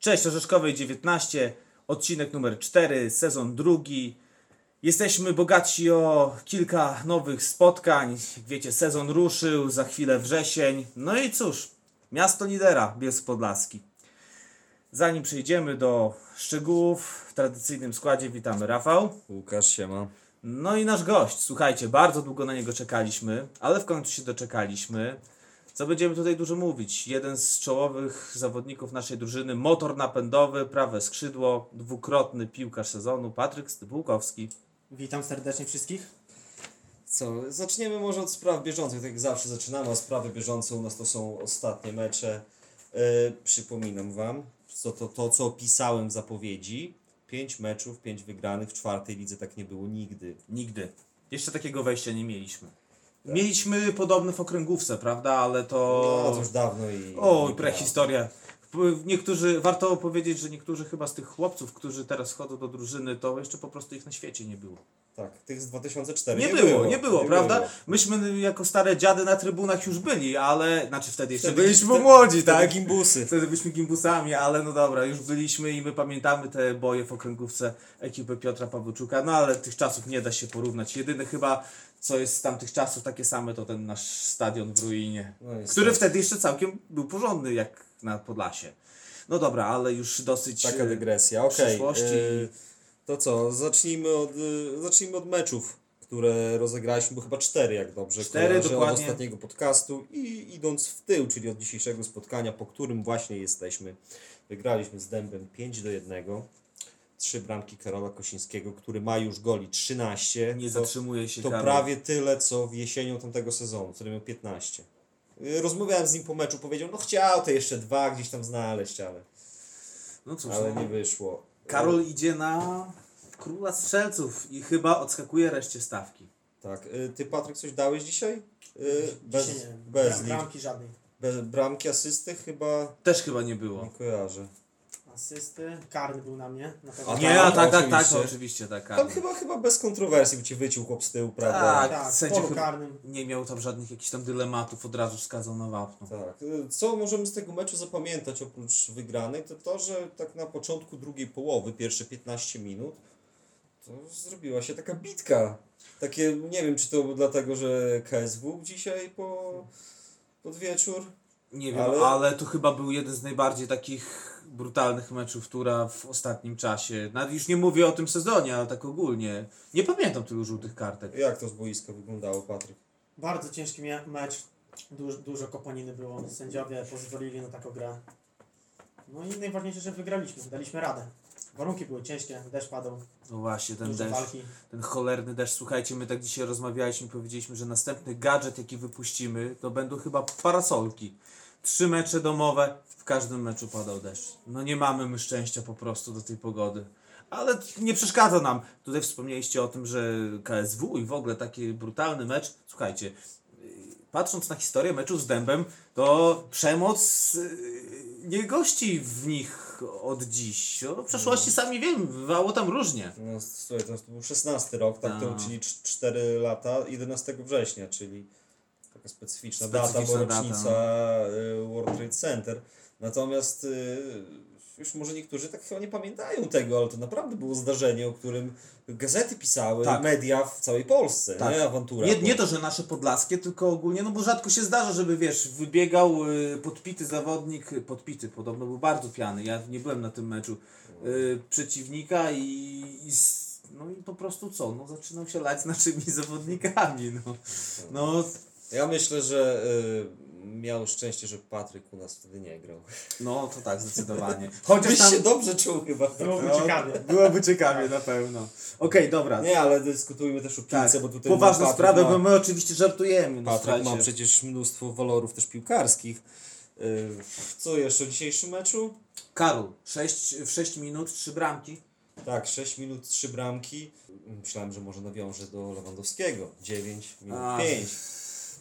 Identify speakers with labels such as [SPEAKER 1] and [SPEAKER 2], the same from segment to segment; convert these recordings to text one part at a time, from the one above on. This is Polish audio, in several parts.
[SPEAKER 1] Cześć, Orzeszkowej 19, odcinek numer 4, sezon drugi. Jesteśmy bogaci o kilka nowych spotkań. Wiecie, sezon ruszył, za chwilę wrzesień. No i cóż, miasto lidera Bielsk Podlaski. Zanim przejdziemy do szczegółów, w tradycyjnym składzie witamy Rafał.
[SPEAKER 2] Łukasz, siema.
[SPEAKER 1] No i nasz gość. Słuchajcie, bardzo długo na niego czekaliśmy, ale w końcu się doczekaliśmy. Co będziemy tutaj dużo mówić? Jeden z czołowych zawodników naszej drużyny, motor napędowy, prawe skrzydło, dwukrotny piłkarz sezonu, Patryk Stypułkowski.
[SPEAKER 3] Witam serdecznie wszystkich.
[SPEAKER 2] Co, zaczniemy może od spraw bieżących, tak jak zawsze zaczynamy, a sprawy bieżące u nas to są ostatnie mecze. E, przypominam Wam, co to, to co opisałem w zapowiedzi. Pięć meczów, pięć wygranych, w czwartej lidze tak nie było nigdy.
[SPEAKER 1] Nigdy. Jeszcze takiego wejścia nie mieliśmy. Mieliśmy podobne w okręgówce, prawda? Ale to...
[SPEAKER 2] No, to już dawno i...
[SPEAKER 1] O,
[SPEAKER 2] i
[SPEAKER 1] prehistoria. Niektórzy, warto powiedzieć, że niektórzy chyba z tych chłopców, którzy teraz wchodzą do drużyny, to jeszcze po prostu ich na świecie nie było.
[SPEAKER 2] Tak, tych z 2004
[SPEAKER 1] Nie, było, nie było, prawda? Myśmy jako stare dziady na trybunach już byli, ale, znaczy wtedy jeszcze
[SPEAKER 2] Wtedy-
[SPEAKER 1] byliśmy
[SPEAKER 2] wtedy-
[SPEAKER 1] młodzi,
[SPEAKER 2] wtedy
[SPEAKER 1] tak?
[SPEAKER 2] gimbusy.
[SPEAKER 1] Wtedy byliśmy gimbusami, ale no dobra, już byliśmy i my pamiętamy te boje w okręgówce ekipy Piotra Pawłoczuka, no ale tych czasów nie da się porównać. Jedyne chyba, co jest z tamtych czasów takie same, to ten nasz stadion w ruinie,
[SPEAKER 2] No
[SPEAKER 1] który wtedy jeszcze całkiem był porządny, jak na Podlasie. No dobra, ale już dosyć...
[SPEAKER 2] Taka
[SPEAKER 1] e,
[SPEAKER 2] dygresja, okej.
[SPEAKER 1] przyszłości.
[SPEAKER 2] e, To co, zacznijmy od, e, zacznijmy od meczów, które rozegraliśmy, bo chyba cztery, jak dobrze
[SPEAKER 1] Cztery,
[SPEAKER 2] kojarzę, od
[SPEAKER 1] dokładnie.
[SPEAKER 2] ostatniego podcastu i idąc w tył, czyli od dzisiejszego spotkania, po którym właśnie jesteśmy. Wygraliśmy z Dębem 5 do 1. Trzy bramki Karola Kosińskiego, który ma już goli 13.
[SPEAKER 1] Nie
[SPEAKER 2] to,
[SPEAKER 1] zatrzymuje się
[SPEAKER 2] to
[SPEAKER 1] Karol.
[SPEAKER 2] prawie tyle, co w jesienią tamtego sezonu, który miał 15. Y, Rozmawiałem z nim po meczu, powiedział, no chciał te jeszcze dwa gdzieś tam znaleźć, ale,
[SPEAKER 1] No cóż,
[SPEAKER 2] ale
[SPEAKER 1] no.
[SPEAKER 2] nie wyszło.
[SPEAKER 1] Karol idzie na króla strzelców i chyba odskakuje reszcie stawki.
[SPEAKER 2] Tak. Y, Ty, Patryk, coś dałeś dzisiaj? Y, Bez,
[SPEAKER 3] Dzisiaj nie.
[SPEAKER 2] bez,
[SPEAKER 3] Bramki żadnej.
[SPEAKER 2] bez bramki, asysty chyba
[SPEAKER 1] Też chyba nie było.
[SPEAKER 2] nie kojarzę.
[SPEAKER 3] Asysty. Karny był na mnie. Na pewno.
[SPEAKER 1] Nie,
[SPEAKER 2] tak,
[SPEAKER 1] a tak, tak, tak,
[SPEAKER 2] oczywiście.
[SPEAKER 1] oczywiście, tak.
[SPEAKER 2] Tam
[SPEAKER 1] Karol.
[SPEAKER 2] chyba, chyba bez kontrowersji by ci wyciął chłop z tyłu, prawda?
[SPEAKER 1] Tak,
[SPEAKER 3] Tak,
[SPEAKER 1] sędzia
[SPEAKER 3] karnym.
[SPEAKER 1] nie miał tam żadnych jakichś tam dylematów, od razu wskazał na wapno.
[SPEAKER 2] Tak. Co możemy z tego meczu zapamiętać oprócz wygranej, to to, że tak na początku drugiej połowy, pierwsze 15 minut, to zrobiła się taka bitka. Takie, nie wiem, czy to dlatego, że KSW dzisiaj po, pod wieczór.
[SPEAKER 1] Nie wiem, ale...
[SPEAKER 2] Ale-
[SPEAKER 1] to chyba był jeden z najbardziej takich brutalnych meczów, która w ostatnim czasie, nawet już nie mówię o tym sezonie, ale tak ogólnie, nie pamiętam tylu żółtych kartek.
[SPEAKER 2] Jak to z boiska wyglądało, Patryk?
[SPEAKER 3] Bardzo ciężki mecz. Dużo, dużo kopaniny było. Sędziowie pozwolili na taką grę. No i najważniejsze, że wygraliśmy. Daliśmy radę. Warunki były ciężkie, deszcz padał,
[SPEAKER 1] No właśnie, ten deszcz,
[SPEAKER 3] walki.
[SPEAKER 1] ten cholerny deszcz. Słuchajcie, my tak dzisiaj rozmawialiśmy, powiedzieliśmy, że następny gadżet, jaki wypuścimy, to będą chyba parasolki. Trzy mecze domowe, w każdym meczu padał deszcz. No nie mamy my szczęścia po prostu do tej pogody. Ale nie przeszkadza nam. Tutaj wspomnieliście o tym, że KSW i w ogóle taki brutalny mecz. Słuchajcie, patrząc na historię meczu z Dębem, to przemoc yy, nie gości w nich od dziś. O przeszłości sami wiem, bywało tam różnie.
[SPEAKER 2] No, słuchaj, to był 16 rok, tak, to,
[SPEAKER 1] Tak.
[SPEAKER 2] czyli 4 lata, 11 września, czyli taka specyficzna, data,
[SPEAKER 1] Specyficzna
[SPEAKER 2] bo
[SPEAKER 1] data,
[SPEAKER 2] rocznica y, World Trade Center. Natomiast y, już może niektórzy tak chyba nie pamiętają tego, ale to naprawdę było zdarzenie, o którym gazety pisały,
[SPEAKER 1] Tak.
[SPEAKER 2] media w całej Polsce,
[SPEAKER 1] Tak.
[SPEAKER 2] nie? Awantura.
[SPEAKER 1] Nie, nie to, że nasze podlaskie, tylko ogólnie, no bo rzadko się zdarza, żeby wiesz, wybiegał y, podpity zawodnik, podpity, podobno był bardzo piany, ja nie byłem na tym meczu, y, przeciwnika i, i no i po prostu co, no zaczynał się lać z naszymi zawodnikami, no. No,
[SPEAKER 2] Ja myślę, że y, miał szczęście, że Patryk u nas wtedy nie grał.
[SPEAKER 1] no to tak, zdecydowanie. Chociaż
[SPEAKER 2] Byś
[SPEAKER 1] tam
[SPEAKER 2] się dobrze czuł chyba.
[SPEAKER 3] Byłoby
[SPEAKER 1] no,
[SPEAKER 3] ciekawie.
[SPEAKER 1] byłoby ciekawie na pewno. Okej, dobra.
[SPEAKER 2] Nie, ale dyskutujmy też o piłce,
[SPEAKER 1] Tak,
[SPEAKER 2] bo tutaj
[SPEAKER 1] poważna
[SPEAKER 2] Patryk
[SPEAKER 1] sprawa,
[SPEAKER 2] ma-
[SPEAKER 1] bo my oczywiście żartujemy. No,
[SPEAKER 2] Patryk ma przecież mnóstwo walorów też piłkarskich. Yy, Co jeszcze w dzisiejszym meczu?
[SPEAKER 1] Karol, 6, w 6 minut, 3 bramki.
[SPEAKER 2] Tak, 6 minut, 3 bramki. Myślałem, że może nawiąże do Lewandowskiego. 9 minut,
[SPEAKER 1] A.
[SPEAKER 2] 5.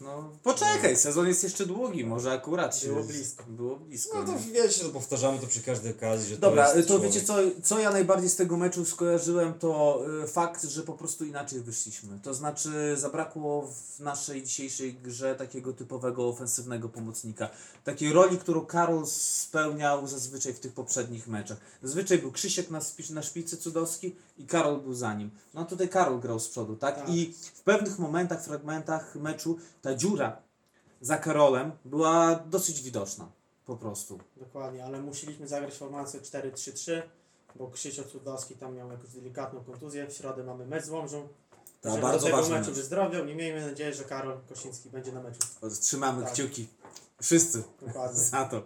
[SPEAKER 1] no poczekaj, sezon jest jeszcze długi, może akurat.
[SPEAKER 3] Było blisko.
[SPEAKER 1] Było blisko.
[SPEAKER 2] No to
[SPEAKER 1] nie?
[SPEAKER 2] wiecie, to powtarzamy to przy każdej okazji, że
[SPEAKER 1] Dobra,
[SPEAKER 2] to
[SPEAKER 1] to,
[SPEAKER 2] człowiek.
[SPEAKER 1] wiecie co, co ja najbardziej z tego meczu skojarzyłem, to y, fakt, że po prostu inaczej wyszliśmy. To znaczy zabrakło w naszej dzisiejszej grze takiego typowego ofensywnego pomocnika. Takiej roli, którą Karol spełniał zazwyczaj w tych poprzednich meczach. Zazwyczaj był Krzysiek na, na szpicy cudowski i Karol był za nim. No tutaj Karol grał z przodu, tak?
[SPEAKER 3] Tak.
[SPEAKER 1] I w pewnych momentach, fragmentach meczu ta dziura za Karolem była dosyć widoczna. Po prostu.
[SPEAKER 3] Dokładnie, ale musieliśmy zagrać formację 4-3-3, bo Krzysio Cudowski tam miał jakąś delikatną kontuzję. W środę mamy mecz z Łomżą.
[SPEAKER 1] Tak,
[SPEAKER 3] Żeby
[SPEAKER 1] bardzo
[SPEAKER 3] do tego meczu
[SPEAKER 1] mecz.
[SPEAKER 3] wyzdrowiał i miejmy nadzieję, że Karol Kosiński będzie na meczu.
[SPEAKER 1] Trzymamy
[SPEAKER 3] Tak.
[SPEAKER 1] kciuki. Wszyscy.
[SPEAKER 3] Dokładnie.
[SPEAKER 1] Za to.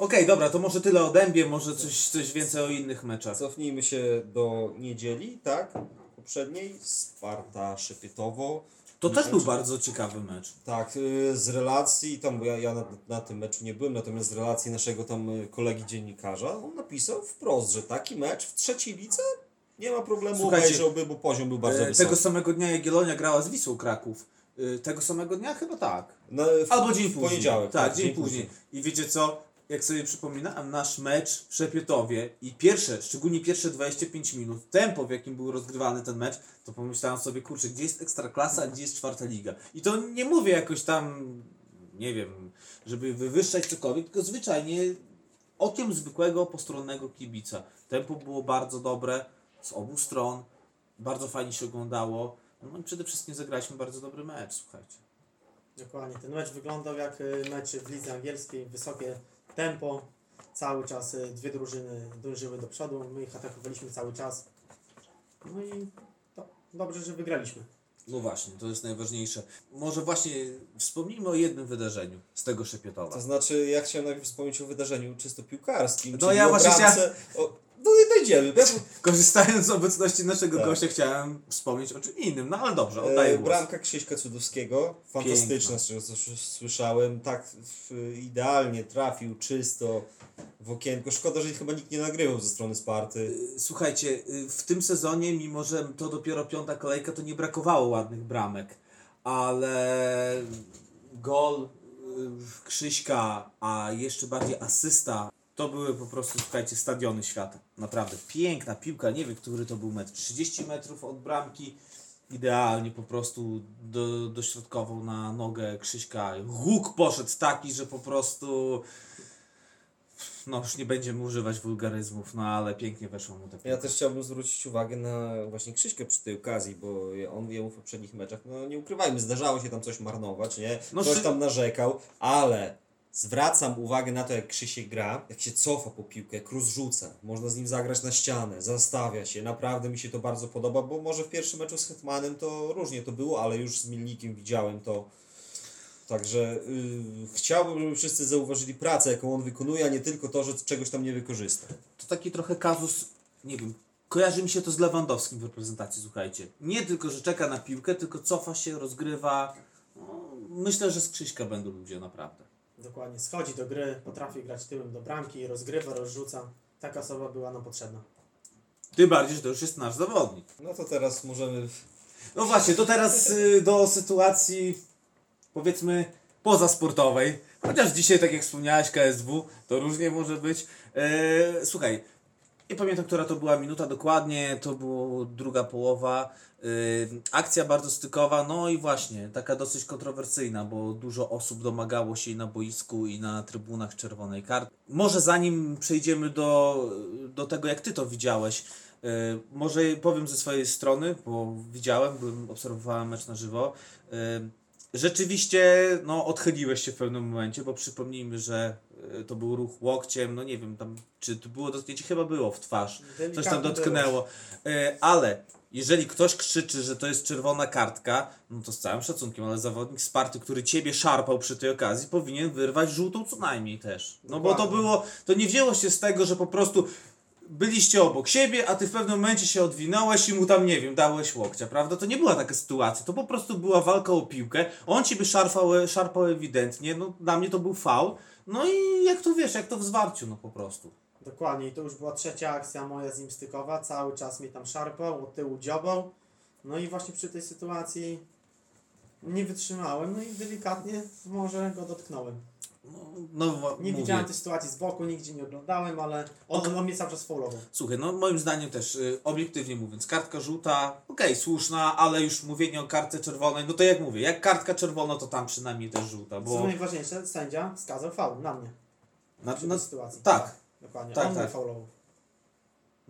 [SPEAKER 1] Okej, dobra, to może tyle o Dębie, może coś, coś więcej o innych meczach.
[SPEAKER 2] Cofnijmy się do niedzieli, tak? Poprzedniej. Sparta Szepietowo.
[SPEAKER 1] To też był bardzo ciekawy mecz.
[SPEAKER 2] Tak, y, z relacji, tam bo ja, ja na, na tym meczu nie byłem, natomiast z relacji naszego tam y, kolegi dziennikarza, on napisał wprost, że taki mecz w trzeciej lidze nie ma problemu,
[SPEAKER 1] Słuchajcie,
[SPEAKER 2] obejrzałby, bo poziom był bardzo
[SPEAKER 1] E,
[SPEAKER 2] wysoki.
[SPEAKER 1] tego samego dnia Jagiellonia grała z Wisłą Kraków. E, tego samego dnia? Chyba tak.
[SPEAKER 2] Na, w,
[SPEAKER 1] Albo dzień
[SPEAKER 2] w
[SPEAKER 1] później.
[SPEAKER 2] poniedziałek.
[SPEAKER 1] Tak, dzień później. I wiecie co? Jak sobie przypominałem nasz mecz w Szepietowie i pierwsze, szczególnie pierwsze 25 minut, tempo w jakim był rozgrywany ten mecz, to pomyślałem sobie, kurczę, gdzie jest ekstraklasa, a gdzie jest czwarta liga. I to nie mówię jakoś tam, nie wiem, żeby wywyższać cokolwiek, tylko zwyczajnie okiem zwykłego, postronnego kibica. Tempo było bardzo dobre z obu stron, bardzo fajnie się oglądało. No i przede wszystkim zagraliśmy bardzo dobry mecz, słuchajcie.
[SPEAKER 3] Dokładnie. Ten mecz wyglądał jak y, mecz w lidze angielskiej. Wysokie tempo. Cały czas y, dwie drużyny dążyły do przodu. My ich atakowaliśmy cały czas. No i to dobrze, że wygraliśmy.
[SPEAKER 1] No właśnie, to jest najważniejsze. Może właśnie wspomnijmy o jednym wydarzeniu z tego Szepietowa.
[SPEAKER 2] To znaczy, ja chciałem najpierw wspomnieć o wydarzeniu czysto piłkarskim,
[SPEAKER 1] No
[SPEAKER 2] czyli
[SPEAKER 1] ja
[SPEAKER 2] o
[SPEAKER 1] właśnie
[SPEAKER 2] bramce, o, no i dojdziemy.
[SPEAKER 1] Korzystając z obecności naszego
[SPEAKER 2] Tak.
[SPEAKER 1] gościa, chciałem wspomnieć o czym innym, no ale dobrze, oddaję
[SPEAKER 2] E,
[SPEAKER 1] głos.
[SPEAKER 2] Bramka Krzyśka Cudowskiego, fantastyczna, z czego słyszałem, tak w, idealnie trafił, czysto w okienko. Szkoda, że chyba nikt nie nagrywał ze strony Sparty.
[SPEAKER 1] Słuchajcie, y, w tym sezonie, mimo że to dopiero piąta kolejka, to nie brakowało ładnych bramek, ale gol Krzyśka, a jeszcze bardziej asysta, to były po prostu, słuchajcie, stadiony świata. Naprawdę piękna piłka, nie wiem, który to był metr, 30 metrów od bramki, idealnie po prostu do, dośrodkował na nogę Krzyśka. Huk poszedł taki, że po prostu... No już nie będziemy używać wulgaryzmów, no ale pięknie weszło mu ta piłka.
[SPEAKER 2] Ja też chciałbym zwrócić uwagę na właśnie Krzyśkę przy tej okazji, bo on jemu w poprzednich meczach, no nie ukrywajmy, zdarzało się tam coś marnować, nie?
[SPEAKER 1] No,
[SPEAKER 2] tam narzekał, ale zwracam uwagę na to, jak Krzysiek gra, jak się cofa po piłkę, jak rozrzuca. Można z nim zagrać na ścianę, zastawia się. Naprawdę mi się to bardzo podoba, bo może w pierwszym meczu z Hetmanem to różnie to było, ale już z Milnikiem widziałem to. Także yy, chciałbym, żeby wszyscy zauważyli pracę, jaką on wykonuje, a nie tylko to, że czegoś tam nie wykorzysta.
[SPEAKER 1] To taki trochę kazus, nie wiem, kojarzy mi się to z Lewandowskim w reprezentacji, słuchajcie. Nie tylko, że czeka na piłkę, tylko cofa się, rozgrywa. No, myślę, że z Krzyśka będą ludzie, naprawdę.
[SPEAKER 3] Dokładnie. Schodzi do gry, potrafi grać tyłem do bramki, rozgrywa, rozrzuca. Taka osoba była nam potrzebna.
[SPEAKER 1] Tym bardziej, że to już jest nasz zawodnik.
[SPEAKER 2] No to teraz możemy
[SPEAKER 1] No właśnie, to teraz y, do sytuacji powiedzmy pozasportowej. Chociaż dzisiaj, tak jak wspomniałeś, KSW, to różnie może być. E, słuchaj, nie pamiętam, która to była minuta dokładnie, to była druga połowa. Akcja bardzo stykowa, no i właśnie, taka dosyć kontrowersyjna, bo dużo osób domagało się i na boisku, i na trybunach czerwonej karty. Może zanim przejdziemy do, do tego, jak ty to widziałeś, e, może powiem ze swojej strony, bo widziałem, byłem, obserwowałem mecz na żywo. Rzeczywiście, no, odchyliłeś się w pewnym momencie, bo przypomnijmy, że e, to był ruch łokciem, no nie wiem, tam, czy to było dotknięcie, chyba było w twarz. Coś tam dotknęło. E, Ale jeżeli ktoś krzyczy, że to jest czerwona kartka, no to z całym szacunkiem, ale zawodnik Sparty, który ciebie szarpał przy tej okazji, powinien wyrwać żółtą co najmniej też. No bo to
[SPEAKER 3] Dokładnie.
[SPEAKER 1] było, to nie wzięło się z tego, że po prostu byliście obok siebie, a ty w pewnym momencie się odwinąłeś i mu tam, nie wiem, dałeś łokcia, prawda? To nie była taka sytuacja, to po prostu była walka o piłkę, on ciebie szarpał, szarpał ewidentnie, no dla mnie to był faul, no i jak to wiesz, jak to w zwarciu, no po prostu.
[SPEAKER 3] Dokładnie. I to już była trzecia akcja moja z nim stykowa. Cały czas mnie tam szarpał, od tyłu dziobał. No i właśnie przy tej sytuacji Nie wytrzymałem, no i delikatnie może go dotknąłem.
[SPEAKER 1] No, no
[SPEAKER 3] Nie
[SPEAKER 1] mówię.
[SPEAKER 3] widziałem tej sytuacji z boku, nigdzie nie oglądałem, ale on, on mnie cały czas faulował.
[SPEAKER 1] Słuchaj, no moim zdaniem też, y, obiektywnie mówiąc, kartka żółta, okej, słuszna, ale już mówienie o kartce czerwonej, no to jak mówię, jak kartka czerwona, to tam przynajmniej też żółta,
[SPEAKER 3] Co
[SPEAKER 1] bo...
[SPEAKER 3] najważniejsze, sędzia skazał faul na mnie.
[SPEAKER 1] Na,
[SPEAKER 3] W
[SPEAKER 1] na,
[SPEAKER 3] tej sytuacji.
[SPEAKER 1] tak,
[SPEAKER 3] Dokładnie.
[SPEAKER 1] Tak,
[SPEAKER 3] on
[SPEAKER 1] tak.
[SPEAKER 3] mnie faulował.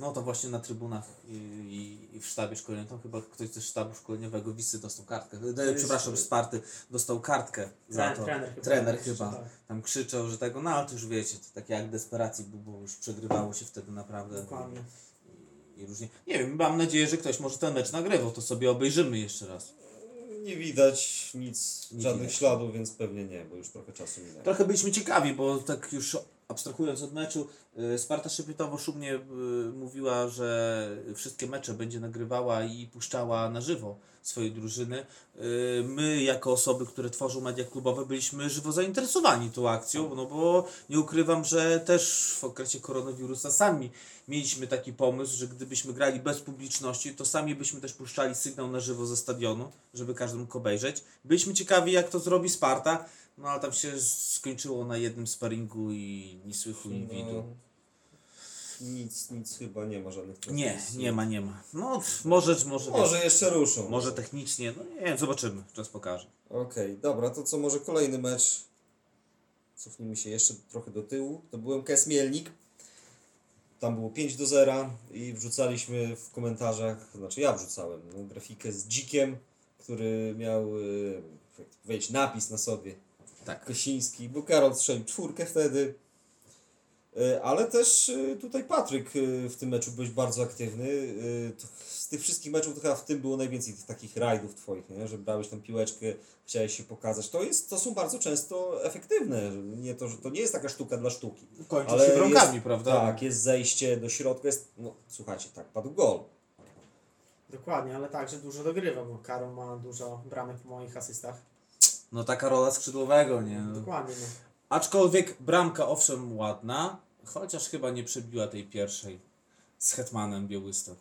[SPEAKER 1] No to właśnie na trybunach i, i, i w sztabie szkoleniowym, tam chyba ktoś ze sztabu szkoleniowego Wisy dostał kartkę, e,
[SPEAKER 3] jest-
[SPEAKER 1] przepraszam, Sparty dostał kartkę za to.
[SPEAKER 3] trener chyba.
[SPEAKER 1] Trener chyba.
[SPEAKER 3] Tak,
[SPEAKER 1] Tam krzyczał, że tego, no ale to już wiecie, to takie jak desperacji, bo, bo już przegrywało się wtedy naprawdę.
[SPEAKER 3] dokładnie.
[SPEAKER 1] I, I różnie. Nie wiem, mam nadzieję, że ktoś może ten mecz nagrywał, to sobie obejrzymy jeszcze raz.
[SPEAKER 2] Nie widać nic,
[SPEAKER 1] Nie
[SPEAKER 2] żadnych
[SPEAKER 1] widać.
[SPEAKER 2] śladów, więc pewnie nie, bo już trochę czasu minęło.
[SPEAKER 1] Trochę byliśmy ciekawi, bo tak już abstrahując od meczu, y, Sparta Szepietowo szumnie y, mówiła, że wszystkie mecze będzie nagrywała i puszczała na żywo swojej drużyny. Y, My, jako osoby, które tworzą media klubowe, byliśmy żywo zainteresowani tą akcją, no bo nie ukrywam, że też w okresie koronawirusa sami mieliśmy taki pomysł, że gdybyśmy grali bez publiczności, to sami byśmy też puszczali sygnał na żywo ze stadionu, żeby każdy mógł obejrzeć. Byliśmy ciekawi, jak to zrobi Sparta, no ale tam się skończyło na jednym sparingu i ni słychu, ni widu.
[SPEAKER 2] No, nic, nic chyba nie ma żadnych
[SPEAKER 1] Nie,
[SPEAKER 2] transmisji.
[SPEAKER 1] nie ma, nie ma. No może, może,
[SPEAKER 2] Może
[SPEAKER 1] wiesz,
[SPEAKER 2] jeszcze ruszą.
[SPEAKER 1] może technicznie, no nie wiem, zobaczymy, czas pokaże.
[SPEAKER 2] Okej, dobra, to co może kolejny mecz. Cofnijmy się jeszcze trochę do tyłu. To był MKS Mielnik. Tam było 5 do 0 i wrzucaliśmy w komentarzach, znaczy ja wrzucałem, no, grafikę z dzikiem, który miał, to powiedzieć, napis na sobie.
[SPEAKER 1] Tak.
[SPEAKER 2] Kosiński, bo Karol strzelił czwórkę wtedy. Y, Ale też y, tutaj Patryk y, w tym meczu byłeś bardzo aktywny. Z tych wszystkich meczów to chyba w tym było najwięcej tych takich rajdów twoich, nie? że brałeś tam piłeczkę, chciałeś się pokazać. To, jest, to są bardzo często efektywne. Nie to, że to nie jest taka sztuka dla sztuki.
[SPEAKER 1] Kończy
[SPEAKER 2] Ale
[SPEAKER 1] się bramkami,
[SPEAKER 2] jest,
[SPEAKER 1] prawda?
[SPEAKER 2] Tak, jest zejście do środka, jest, no słuchajcie, tak, padł gol.
[SPEAKER 3] Dokładnie, ale także dużo dogrywa, bo Karol ma dużo bramek po moich asystach.
[SPEAKER 1] No taka rola skrzydłowego, nie? No.
[SPEAKER 3] Dokładnie, no.
[SPEAKER 1] Aczkolwiek bramka owszem ładna, chociaż chyba nie przebiła tej pierwszej z Hetmanem Białystok.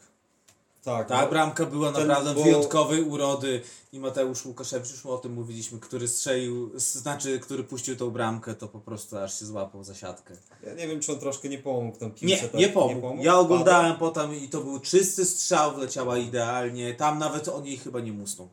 [SPEAKER 2] Tak,
[SPEAKER 1] Ta
[SPEAKER 2] no,
[SPEAKER 1] bramka była
[SPEAKER 2] Ten,
[SPEAKER 1] naprawdę
[SPEAKER 2] bo-
[SPEAKER 1] wyjątkowej urody i Mateusz Łukaszewicz, już o tym mówiliśmy, który strzelił, znaczy, który puścił tą bramkę, to po prostu aż się złapał za siatkę.
[SPEAKER 2] ja nie wiem, czy on troszkę nie pomógł tam piłce.
[SPEAKER 1] Nie,
[SPEAKER 2] tak,
[SPEAKER 1] nie pomógł. Ja
[SPEAKER 2] Padł.
[SPEAKER 1] oglądałem potem i to był czysty strzał, wleciała idealnie. Tam nawet on jej chyba nie musnął.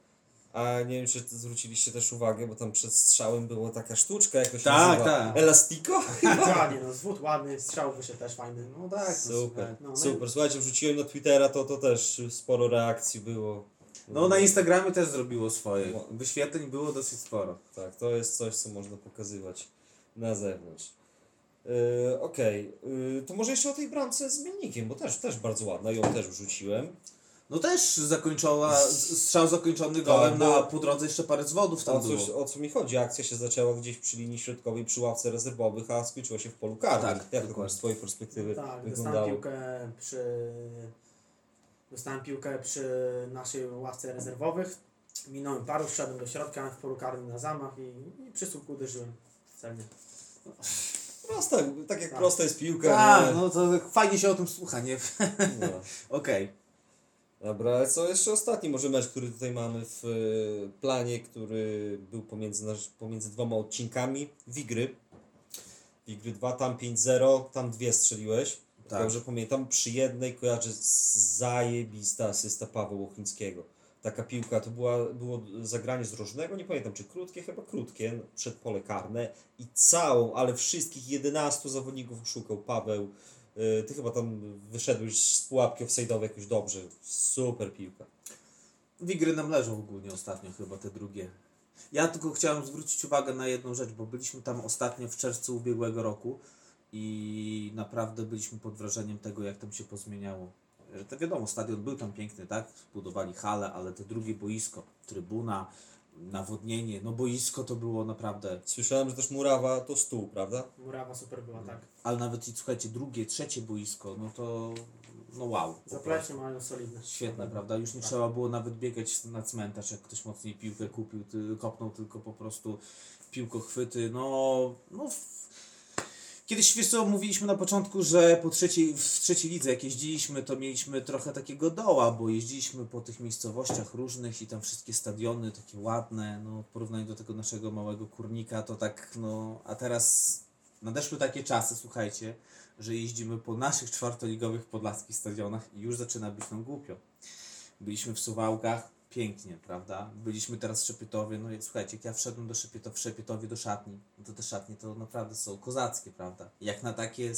[SPEAKER 2] A nie wiem, czy zwróciliście też uwagę, bo tam przed strzałem była taka sztuczka, jak to się
[SPEAKER 1] Tak,
[SPEAKER 2] nazywa?
[SPEAKER 1] tak.
[SPEAKER 2] Elastiko?
[SPEAKER 3] Dokładnie, no zwód ładny, strzał wyszedł też fajny. No tak, no,
[SPEAKER 2] Super,
[SPEAKER 3] no, no i-
[SPEAKER 2] super. Słuchajcie, wrzuciłem na Twittera, to, to też sporo reakcji było.
[SPEAKER 1] No na Instagramie też zrobiło swoje. Wyświetleń było dosyć sporo.
[SPEAKER 2] Tak, to jest coś, co można pokazywać na zewnątrz. Yy, Okej, yy, to może jeszcze o tej bramce z Mielnikiem, bo też, też bardzo ładna, ją też wrzuciłem.
[SPEAKER 1] No też zakończona, strzał zakończony golem,
[SPEAKER 2] Tak,
[SPEAKER 1] no
[SPEAKER 2] bo-
[SPEAKER 1] a po drodze jeszcze parę zwodów tam
[SPEAKER 2] O, coś,
[SPEAKER 1] było.
[SPEAKER 2] o co mi chodzi? Akcja się zaczęła gdzieś przy linii środkowej, przy ławce rezerwowych, a skończyła się w polu karnym.
[SPEAKER 1] Tak,
[SPEAKER 2] Jak
[SPEAKER 1] dokładnie.
[SPEAKER 2] z Twojej perspektywy
[SPEAKER 3] Tak, dostałem
[SPEAKER 2] wyglądało?
[SPEAKER 3] piłkę przy... Dostałem piłkę przy naszej ławce rezerwowych. Minąłem paru, wszedłem do środka w polu karnym na zamach i, i przy słupku uderzyłem celnie.
[SPEAKER 2] Prosta, tak jak
[SPEAKER 3] Tak.
[SPEAKER 2] prosta jest piłka.
[SPEAKER 1] Tak,
[SPEAKER 2] nie?
[SPEAKER 1] no to fajnie się o tym słucha, nie?
[SPEAKER 2] No.
[SPEAKER 1] Okej.
[SPEAKER 2] Dobra, ale co jeszcze ostatni może mecz, który tutaj mamy w e, planie, który był pomiędzy, nasz, pomiędzy dwoma odcinkami. Wigry. Wigry 2, tam 5-0, tam dwie strzeliłeś.
[SPEAKER 1] Tak.
[SPEAKER 2] Dobrze pamiętam, przy jednej kojarzę z- zajebista asysta Pawła Łochińskiego. Taka piłka, to była, było zagranie z rożnego, nie pamiętam czy krótkie, chyba krótkie, no, przed pole karne i całą, ale wszystkich 11 zawodników oszukał Paweł. Y, Ty chyba tam wyszedłeś z pułapki offside'owej jakoś dobrze. Super piłka.
[SPEAKER 1] Wigry nam leżą ogólnie ostatnio chyba te drugie. Ja tylko chciałem zwrócić uwagę na jedną rzecz, bo byliśmy tam ostatnio w czerwcu ubiegłego roku i naprawdę byliśmy pod wrażeniem tego, jak tam się pozmieniało. To wiadomo, stadion był tam piękny, tak? Budowali halę, ale to drugie boisko, trybuna, nawodnienie, no boisko to było naprawdę
[SPEAKER 2] Słyszałem, że też Murawa to stół, prawda?
[SPEAKER 3] Murawa super była, tak.
[SPEAKER 1] ale nawet i słuchajcie, drugie, trzecie boisko, no to no wow.
[SPEAKER 3] Zapleśnie mają solidne.
[SPEAKER 1] Świetne, prawda? Już nie
[SPEAKER 3] Tak.
[SPEAKER 1] trzeba było nawet biegać na cmentarz, jak ktoś mocniej piłkę kupił, ty, kopnął tylko po prostu piłkochwyty. No, no Kiedyś, wiesz co, mówiliśmy na początku, że po trzeciej, w trzeciej lidze, jak jeździliśmy, to mieliśmy trochę takiego doła, bo jeździliśmy po tych miejscowościach różnych i tam wszystkie stadiony takie ładne, no w porównaniu do tego naszego małego kurnika, to tak, no, a teraz nadeszły takie czasy, słuchajcie, że jeździmy po naszych czwartoligowych podlaskich stadionach i już zaczyna być nam głupio. Byliśmy w Suwałkach, pięknie, prawda? Byliśmy teraz w Szepietowie, no i słuchajcie, jak ja wszedłem do Szepieto, w Szepietowie do szatni, no to te szatnie to naprawdę są kozackie, prawda? Jak na takie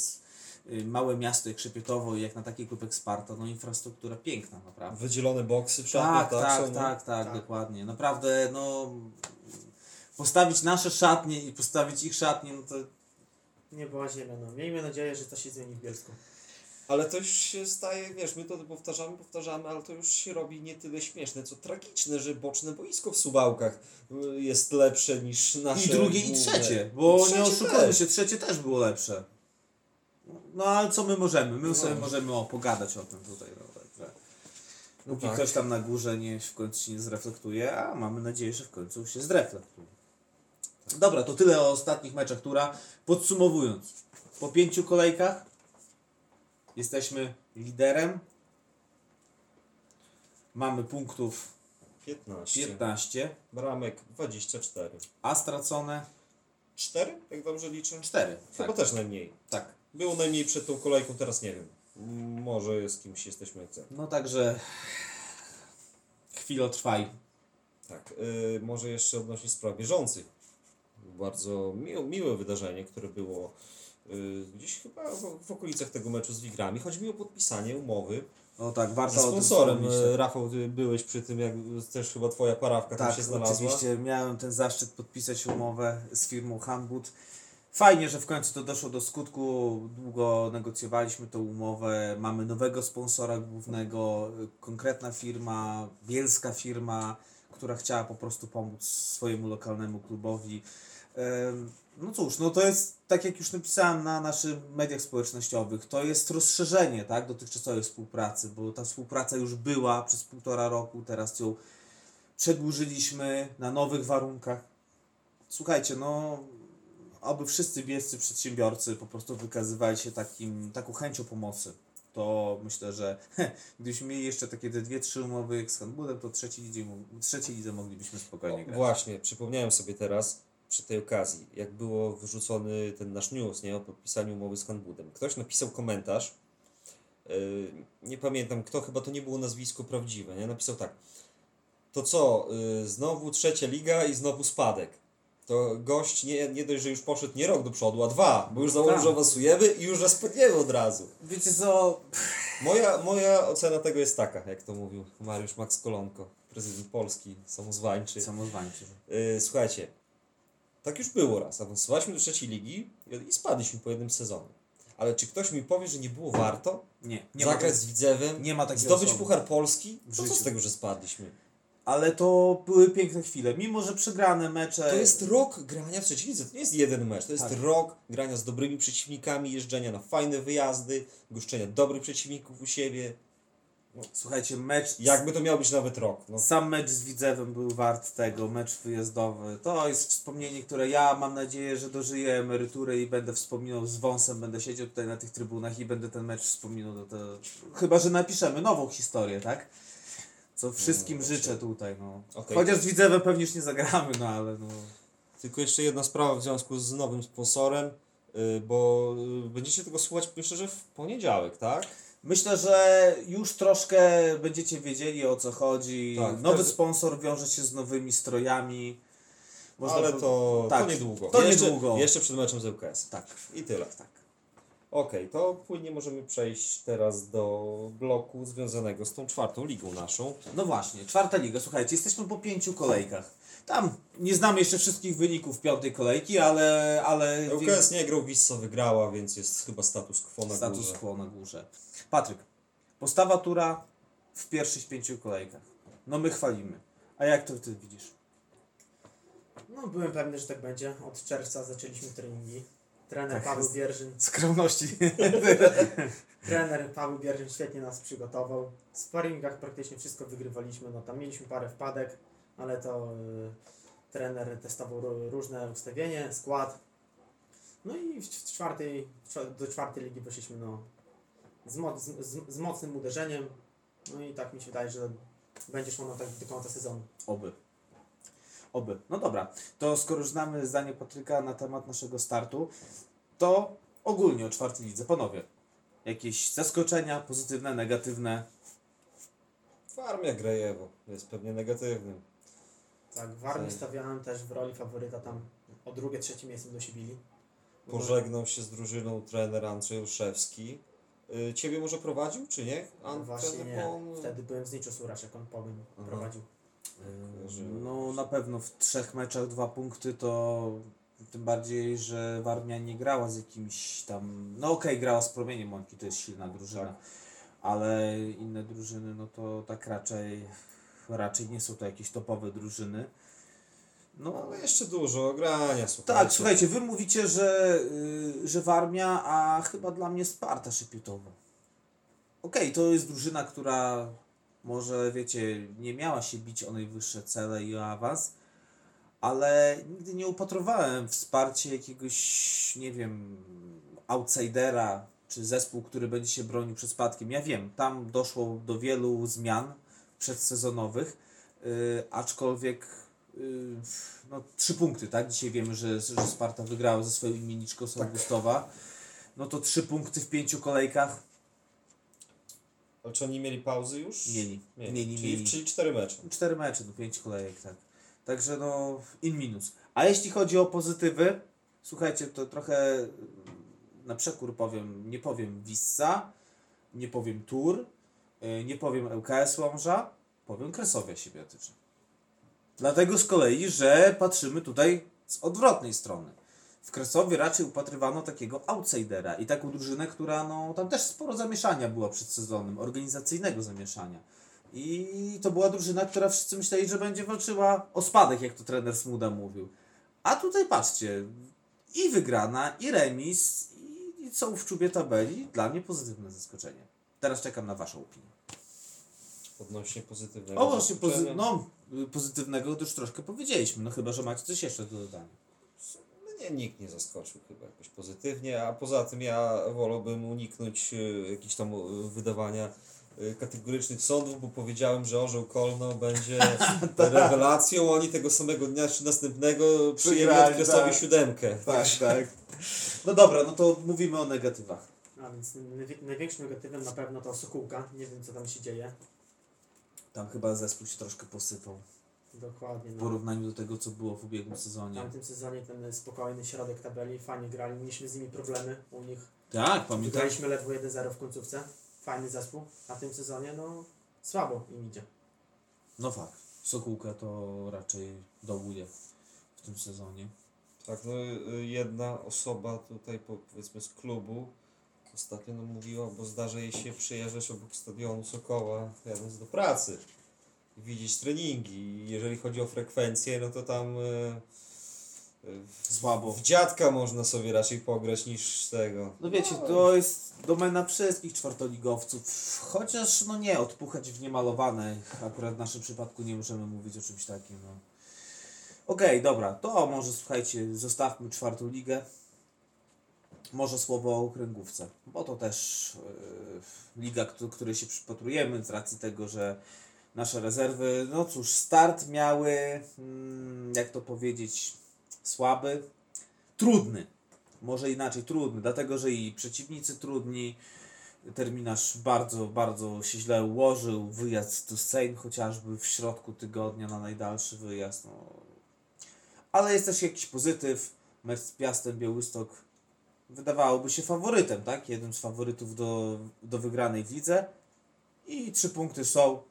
[SPEAKER 1] y, małe miasto jak Szepietowo i jak na taki klub Sparta, no infrastruktura piękna, naprawdę.
[SPEAKER 2] Wydzielone boksy w
[SPEAKER 1] Tak,
[SPEAKER 2] szatniach,
[SPEAKER 1] tak,
[SPEAKER 2] tak,
[SPEAKER 1] tak,
[SPEAKER 2] są, no?
[SPEAKER 1] tak,
[SPEAKER 3] Tak.
[SPEAKER 1] dokładnie. Naprawdę, no postawić nasze szatnie i postawić ich szatnie, no to
[SPEAKER 3] Nie była ziemia, no. Miejmy nadzieję, że to się zmieni w Bielsku.
[SPEAKER 2] Ale to już się staje, wiesz, my to powtarzamy, powtarzamy, ale to już się robi nie tyle śmieszne, co tragiczne, że boczne boisko w Suwałkach y, jest lepsze niż nasze
[SPEAKER 1] I drugie i
[SPEAKER 2] główne.
[SPEAKER 1] trzecie, bo
[SPEAKER 2] I trzecie
[SPEAKER 1] nie oszukujmy się, trzecie też było lepsze. No ale co my możemy? My
[SPEAKER 2] No.
[SPEAKER 1] sobie możemy o, pogadać o tym tutaj. No, także.
[SPEAKER 2] No
[SPEAKER 1] Póki
[SPEAKER 2] tak.
[SPEAKER 1] ktoś tam na górze nie, w końcu się nie zreflektuje, a mamy nadzieję, że w końcu się zreflektuje. Dobra, to tyle o ostatnich meczach, która podsumowując, po pięciu kolejkach jesteśmy liderem. Mamy punktów
[SPEAKER 2] 15.
[SPEAKER 1] 15,
[SPEAKER 2] Bramek 24.
[SPEAKER 1] a stracone
[SPEAKER 2] 4, jak dobrze liczę?
[SPEAKER 1] 4.
[SPEAKER 2] Chyba
[SPEAKER 1] Tak,
[SPEAKER 2] też najmniej.
[SPEAKER 1] tak.
[SPEAKER 2] Było najmniej przed tą kolejką, teraz nie wiem. Może z kimś jesteśmy jak.
[SPEAKER 1] No także chwilę trwaj.
[SPEAKER 2] Tak, y, może jeszcze odnośnie spraw bieżących. Bardzo miłe, miłe wydarzenie, które było gdzieś chyba w, w okolicach tego meczu z Wigrami. Chodzi mi o podpisanie umowy
[SPEAKER 1] No tak, warto o tym
[SPEAKER 2] sponsorem. Y, Rafał, ty byłeś przy tym, jak też chyba twoja parawka tam
[SPEAKER 1] Tak,
[SPEAKER 2] się znalazła.
[SPEAKER 1] oczywiście miałem ten zaszczyt podpisać umowę z firmą Hanbud. Fajnie, że w końcu to doszło do skutku. Długo negocjowaliśmy tą umowę. Mamy nowego sponsora głównego, y, konkretna firma, bielska firma, która chciała po prostu pomóc swojemu lokalnemu klubowi. No cóż, no to jest, tak jak już napisałem na naszych mediach społecznościowych, to jest rozszerzenie tak, dotychczasowej współpracy, bo ta współpraca już była przez półtora roku, teraz ją przedłużyliśmy na nowych warunkach. Słuchajcie, no, aby wszyscy bielscy przedsiębiorcy po prostu wykazywali się takim, taką chęcią pomocy. To myślę, że gdybyśmy mieli jeszcze takie te dwie, trzy umowy z Handbudem, to trzeciej lidze, trzeciej lidze moglibyśmy spokojnie grać.
[SPEAKER 2] właśnie, przypomniałem sobie teraz przy tej okazji, jak było wyrzucony ten nasz news nie, o podpisaniu umowy z Hanbudem. Ktoś napisał komentarz, yy, nie pamiętam kto, chyba to nie było nazwisko prawdziwe, nie? napisał tak, to co, yy, znowu trzecia liga i znowu spadek. To gość nie, nie dość, że już poszedł nie rok do przodu, a dwa, bo już założył,
[SPEAKER 1] Tak.
[SPEAKER 2] że awansujemy i już że spadniemy od razu.
[SPEAKER 1] Wiecie co,
[SPEAKER 2] Moja, moja ocena tego jest taka, jak to mówił Mariusz Max Kolonko, prezydent Polski, samozwańczy.
[SPEAKER 1] samozwańczy.
[SPEAKER 2] Yy, słuchajcie, tak już było raz. Awansowaliśmy do trzeciej ligi i- spadliśmy po jednym sezonie. Ale czy ktoś mi powie, że nie było warto
[SPEAKER 1] Nie, nie
[SPEAKER 2] zagrać z Widzewem,
[SPEAKER 1] nie ma takiej
[SPEAKER 2] zdobyć
[SPEAKER 1] osoby.
[SPEAKER 2] Puchar Polski?
[SPEAKER 1] W
[SPEAKER 2] To co z tego, że spadliśmy?
[SPEAKER 1] Ale to były piękne chwile. Mimo, że przegrane mecze.
[SPEAKER 2] To jest rok grania w trzeciej lidze. To nie jest jeden mecz. To jest
[SPEAKER 1] Tak.
[SPEAKER 2] rok grania z dobrymi przeciwnikami, jeżdżenia na fajne wyjazdy, goszczenia dobrych przeciwników u siebie.
[SPEAKER 1] Słuchajcie, mecz.
[SPEAKER 2] Jakby to miał być nawet rok. No.
[SPEAKER 1] Sam mecz z Widzewem był wart tego, mecz wyjazdowy. To jest wspomnienie, które ja mam nadzieję, że dożyję emerytury i będę wspominał z wąsem, będę siedział tutaj na tych trybunach i będę ten mecz wspominał. Do to... Chyba, że napiszemy nową historię, tak? Co wszystkim
[SPEAKER 2] No,
[SPEAKER 1] życzę tutaj, no.
[SPEAKER 2] Okej.
[SPEAKER 1] Chociaż z Widzewem pewnie już nie zagramy, no ale no.
[SPEAKER 2] Tylko jeszcze jedna sprawa w związku z nowym sponsorem, yy, bo yy, będziecie tego słuchać myślę, że w poniedziałek, tak?
[SPEAKER 1] Myślę, że już troszkę będziecie wiedzieli o co chodzi.
[SPEAKER 2] Tak,
[SPEAKER 1] Nowy
[SPEAKER 2] każdy-
[SPEAKER 1] sponsor wiąże się z nowymi strojami. Można
[SPEAKER 2] Ale
[SPEAKER 1] po-
[SPEAKER 2] to,
[SPEAKER 1] tak,
[SPEAKER 2] to niedługo.
[SPEAKER 1] to
[SPEAKER 2] jeszcze,
[SPEAKER 1] niedługo.
[SPEAKER 2] Jeszcze przed meczem z ŁKS.
[SPEAKER 1] Tak,
[SPEAKER 2] I tyle.
[SPEAKER 1] tak.
[SPEAKER 2] Okej, to płynnie możemy przejść teraz do bloku związanego z tą czwartą ligą naszą.
[SPEAKER 1] No właśnie, czwarta liga. Słuchajcie, jesteśmy po pięciu kolejkach. Tam nie znamy jeszcze wszystkich wyników piątej kolejki, ale. ale
[SPEAKER 2] ŁKS nie grał, Wissa wygrała, więc jest chyba status quo na
[SPEAKER 1] status
[SPEAKER 2] górze.
[SPEAKER 1] quo na górze. Patryk, postawa tura w pierwszych pięciu kolejkach. No my chwalimy. A jak to ty widzisz?
[SPEAKER 3] No, byłem pewny, że tak będzie. Od czerwca zaczęliśmy treningi. Trener
[SPEAKER 1] Tak
[SPEAKER 3] Paweł. Bierzyn,
[SPEAKER 1] Skromności.
[SPEAKER 3] trener Paweł Bierzyn świetnie nas przygotował. W sparingach praktycznie wszystko wygrywaliśmy. No tam mieliśmy parę wpadek, ale to y, trener testował ró- różne ustawienie, skład. No i w czwartej, do czwartej ligi poszliśmy no, z, mo- z, z, z mocnym uderzeniem. No i tak mi się wydaje, że będzie szło na tak do końca sezonu.
[SPEAKER 1] Oby. Oby. No dobra, to skoro już znamy zdanie Patryka na temat naszego startu, to ogólnie o czwartej lidze. Panowie, jakieś zaskoczenia, pozytywne, negatywne?
[SPEAKER 2] Farmia Grajewo jest pewnie negatywnym.
[SPEAKER 3] Tak, w Armii stawiałem też w roli faworyta tam o drugie, trzecie miejsce do Sibili.
[SPEAKER 2] Pożegnał się z drużyną trener Andrzej Olszewski. Y, Ciebie może prowadził, czy nie?
[SPEAKER 3] No
[SPEAKER 2] An-
[SPEAKER 3] właśnie nie,
[SPEAKER 2] Pon-
[SPEAKER 3] wtedy byłem z Niczo Surasz, jak on powiem,
[SPEAKER 2] Aha.
[SPEAKER 3] prowadził.
[SPEAKER 2] Kojarzyłem.
[SPEAKER 1] No na pewno w trzech meczach dwa punkty to tym bardziej, że Warmia nie grała z jakimś tam, no okej, grała z Promieniem Mąki, to jest silna drużyna,
[SPEAKER 2] Tak.
[SPEAKER 1] ale inne drużyny, no to tak raczej, raczej nie są to jakieś topowe drużyny. No,
[SPEAKER 2] Ale jeszcze dużo grania, słuchajcie.
[SPEAKER 1] tak, słuchajcie, wy mówicie, że, y, że Warmia, a chyba dla mnie Sparta Szypietowa. Okej, to jest drużyna, która może, wiecie, nie miała się bić o najwyższe cele i o awans, ale nigdy nie upatrowałem wsparcie jakiegoś, nie wiem, outsidera, czy zespół, który będzie się bronił przed spadkiem. Ja wiem, tam doszło do wielu zmian przedsezonowych, yy, aczkolwiek yy, no, trzy punkty, tak? Dzisiaj wiemy, że, że Sparta wygrała ze swoją imienniczką z Augustowa. No to trzy punkty w pięciu kolejkach
[SPEAKER 2] Ale czy oni mieli pauzy już?
[SPEAKER 1] mieli.
[SPEAKER 2] Mieli,
[SPEAKER 1] Mieli,
[SPEAKER 2] czyli,
[SPEAKER 1] mieli.
[SPEAKER 2] czyli cztery mecze.
[SPEAKER 1] Cztery mecze, no pięć kolejek, tak. Także no, in minus. A jeśli chodzi o pozytywy, słuchajcie, to trochę na przekór powiem, nie powiem Wissa, nie powiem Tur, y, nie powiem ŁKS Łomża, powiem Kresowia Siemiatyczna. Dlatego z kolei, że patrzymy tutaj z odwrotnej strony. W Kresowie raczej upatrywano takiego outsidera i taką drużynę, która no, tam też sporo zamieszania było przed sezonem, organizacyjnego zamieszania. I to była drużyna, która wszyscy myśleli, że będzie walczyła o spadek, jak to trener Smuda mówił. A tutaj patrzcie, i wygrana, i remis, i, są w czubie tabeli. Dla mnie pozytywne zaskoczenie. Teraz czekam na Waszą opinię.
[SPEAKER 2] Odnośnie pozytywnego.
[SPEAKER 1] O, właśnie pozy- no, y, pozytywnego to już troszkę powiedzieliśmy, no chyba, że macie coś jeszcze do dodania.
[SPEAKER 2] Mnie nikt nie zaskoczył chyba jakoś pozytywnie, a poza tym ja wolałbym uniknąć e, jakichś tam e, wydawania e, kategorycznych sądów, bo powiedziałem, że Orzeł Kolno będzie rewelacją, oni tego samego dnia czy następnego przyjęli od
[SPEAKER 1] Wygrali,
[SPEAKER 2] Kresowi
[SPEAKER 1] tak.
[SPEAKER 2] siódemkę.
[SPEAKER 1] tak. No dobra, no to mówimy o negatywach.
[SPEAKER 3] A więc najwi- największym negatywem na pewno to Sokółka. Nie wiem co tam się dzieje.
[SPEAKER 1] Tam chyba zespół się troszkę posypał
[SPEAKER 3] Dokładnie.
[SPEAKER 1] w
[SPEAKER 3] No.
[SPEAKER 1] porównaniu do tego, co było w ubiegłym
[SPEAKER 3] W
[SPEAKER 1] sezonie.
[SPEAKER 3] tamtym sezonie ten spokojny środek tabeli, fajnie grali, mieliśmy z nimi problemy u nich.
[SPEAKER 1] Tak, pamiętam.
[SPEAKER 3] Wygraliśmy ledwo 1-0 w końcówce. Fajny zespół. A w tym sezonie no słabo im idzie.
[SPEAKER 1] No fakt. Sokółka to raczej dołuje w tym sezonie.
[SPEAKER 2] Tak, no jedna osoba tutaj po- powiedzmy z klubu ostatnio nam mówiła, bo zdarza jej się przejeżdżać obok stadionu Sokoła jadąc do pracy i widzieć treningi. Jeżeli chodzi o frekwencję, no to tam y, w,
[SPEAKER 1] Słabo.
[SPEAKER 2] w dziadka można sobie raczej pograć niż z tego.
[SPEAKER 1] No wiecie, to jest domena wszystkich czwartoligowców. Chociaż no nie, odpuchać w niemalowane. Akurat w naszym przypadku nie możemy mówić o czymś takim. No. Okej, dobra, to może słuchajcie, zostawmy czwartą ligę. Może słowo o okręgówce, bo to też yy, liga, któ- której się przypatrujemy z racji tego, że nasze rezerwy, no cóż, start miały, mm, jak to powiedzieć, słaby, trudny może inaczej, trudny, dlatego że i przeciwnicy trudni, terminarz bardzo, bardzo się źle ułożył, wyjazd do Sejn chociażby w środku tygodnia na najdalszy wyjazd. No. Ale jest też jakiś pozytyw, mecz z Piastem Białystok wydawałoby się faworytem, tak? Jednym z faworytów do, do wygranej w lidze i trzy punkty są.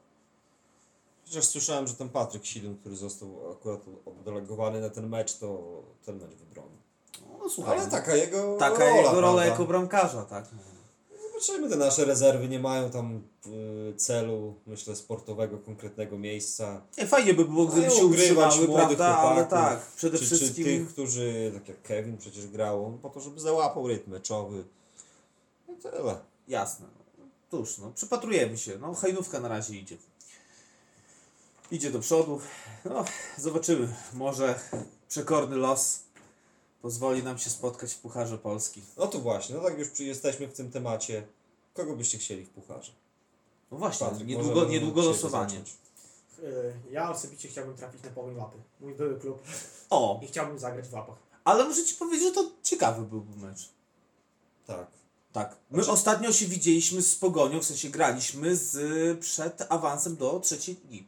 [SPEAKER 2] Chociaż słyszałem, że ten Patryk Sidun, który został akurat oddelegowany na ten mecz, to ten mecz wybronił.
[SPEAKER 1] No, słuchaj,
[SPEAKER 2] Ale taka jego
[SPEAKER 1] taka
[SPEAKER 2] rola,
[SPEAKER 1] jego rola
[SPEAKER 2] prawda?
[SPEAKER 1] jako bramkarza, tak?
[SPEAKER 2] Zobaczymy, te nasze rezerwy nie mają tam y, celu, myślę, sportowego, konkretnego miejsca.
[SPEAKER 1] Nie, fajnie by było, gdyby się utrzymały,
[SPEAKER 2] młodych
[SPEAKER 1] prawda? Ale
[SPEAKER 2] chłopaków,
[SPEAKER 1] tak, przede
[SPEAKER 2] czy,
[SPEAKER 1] wszystkim...
[SPEAKER 2] czy tych, którzy, tak jak Kevin przecież grał, no po to, żeby załapał rytm meczowy. I tyle.
[SPEAKER 1] Jasne. Cóż, no, przypatrujemy się. No, hajnówka na razie idzie. Idzie do przodu. No, zobaczymy. Może przekorny los pozwoli nam się spotkać w Pucharze Polski.
[SPEAKER 2] No to właśnie, no tak już jesteśmy w tym temacie. Kogo byście chcieli w pucharze?
[SPEAKER 1] No właśnie,
[SPEAKER 2] Patryk,
[SPEAKER 1] niedługo, niedługo losowanie.
[SPEAKER 3] Y, Ja osobiście chciałbym trafić na Pogoń Łapy. Mój były klub.
[SPEAKER 1] O,
[SPEAKER 3] I chciałbym zagrać w łapach.
[SPEAKER 1] ale muszę ci powiedzieć, że to ciekawy byłby mecz.
[SPEAKER 2] Tak.
[SPEAKER 1] Tak. My ostatnio się widzieliśmy z Pogonią, w sensie graliśmy z, przed awansem do trzeciej ligi.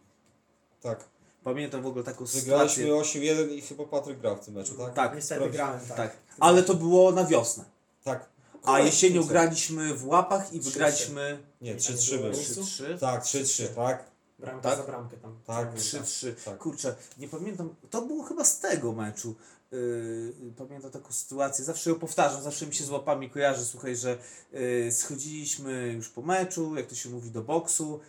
[SPEAKER 2] Tak.
[SPEAKER 1] Pamiętam w ogóle taką
[SPEAKER 2] Wygraliśmy
[SPEAKER 1] sytuację.
[SPEAKER 2] 8-1 i chyba Patryk grał w tym meczu, tak?
[SPEAKER 1] Tak,
[SPEAKER 3] Niestety
[SPEAKER 2] sprawdź.
[SPEAKER 3] grałem, tak.
[SPEAKER 1] tak. Ale to było na wiosnę.
[SPEAKER 2] Tak.
[SPEAKER 1] A jesienią graliśmy w łapach i wygraliśmy
[SPEAKER 2] Nie,
[SPEAKER 3] Nie,
[SPEAKER 2] 3-3
[SPEAKER 3] nie
[SPEAKER 2] był.
[SPEAKER 3] było.
[SPEAKER 1] 3-3.
[SPEAKER 2] Tak, 3-3, tak.
[SPEAKER 3] Bramka
[SPEAKER 1] Tak?
[SPEAKER 3] za bramkę tam.
[SPEAKER 2] Tak.
[SPEAKER 1] 3-3.
[SPEAKER 2] Tak.
[SPEAKER 1] Kurczę, nie pamiętam. To było chyba z tego meczu. Yy, pamiętam taką sytuację. Zawsze ją powtarzam, zawsze mi się z łapami kojarzy. Słuchaj, że yy, schodziliśmy już po meczu, jak to się mówi, do boksu.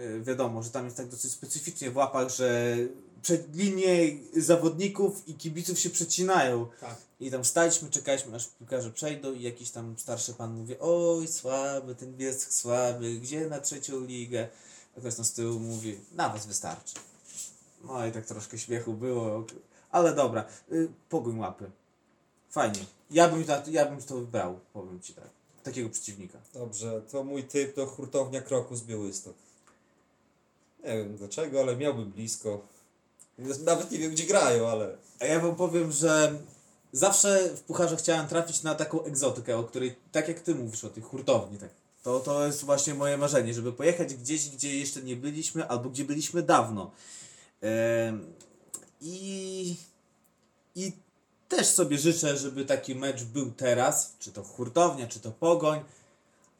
[SPEAKER 1] Yy, wiadomo, że tam jest tak dosyć specyficznie w łapach, że przed linię zawodników i kibiców się przecinają.
[SPEAKER 3] Tak.
[SPEAKER 1] I tam staliśmy, czekaliśmy aż piłkarze przejdą i jakiś tam starszy pan mówi oj słaby, ten Bielsk słaby, gdzie na trzecią ligę? A ktoś tam z tyłu mówi, na was wystarczy. No i tak troszkę śmiechu było, ale dobra, y, pogoń łapy. Fajnie. Ja bym, ta- ja bym to wybrał, powiem ci tak. Takiego przeciwnika.
[SPEAKER 2] Dobrze, to mój typ to hurtownia kroku z Białystok. Nie wiem dlaczego, ale miałbym blisko. Nawet nie wiem gdzie grają, ale
[SPEAKER 1] A ja wam powiem, że zawsze w pucharze chciałem trafić na taką egzotykę, o której, tak jak ty mówisz o tej hurtowni, tak. To, to jest właśnie moje marzenie, żeby pojechać gdzieś, gdzie jeszcze nie byliśmy, albo gdzie byliśmy dawno. Em, I, I też sobie życzę, żeby taki mecz był teraz, czy to hurtownia, czy to pogoń,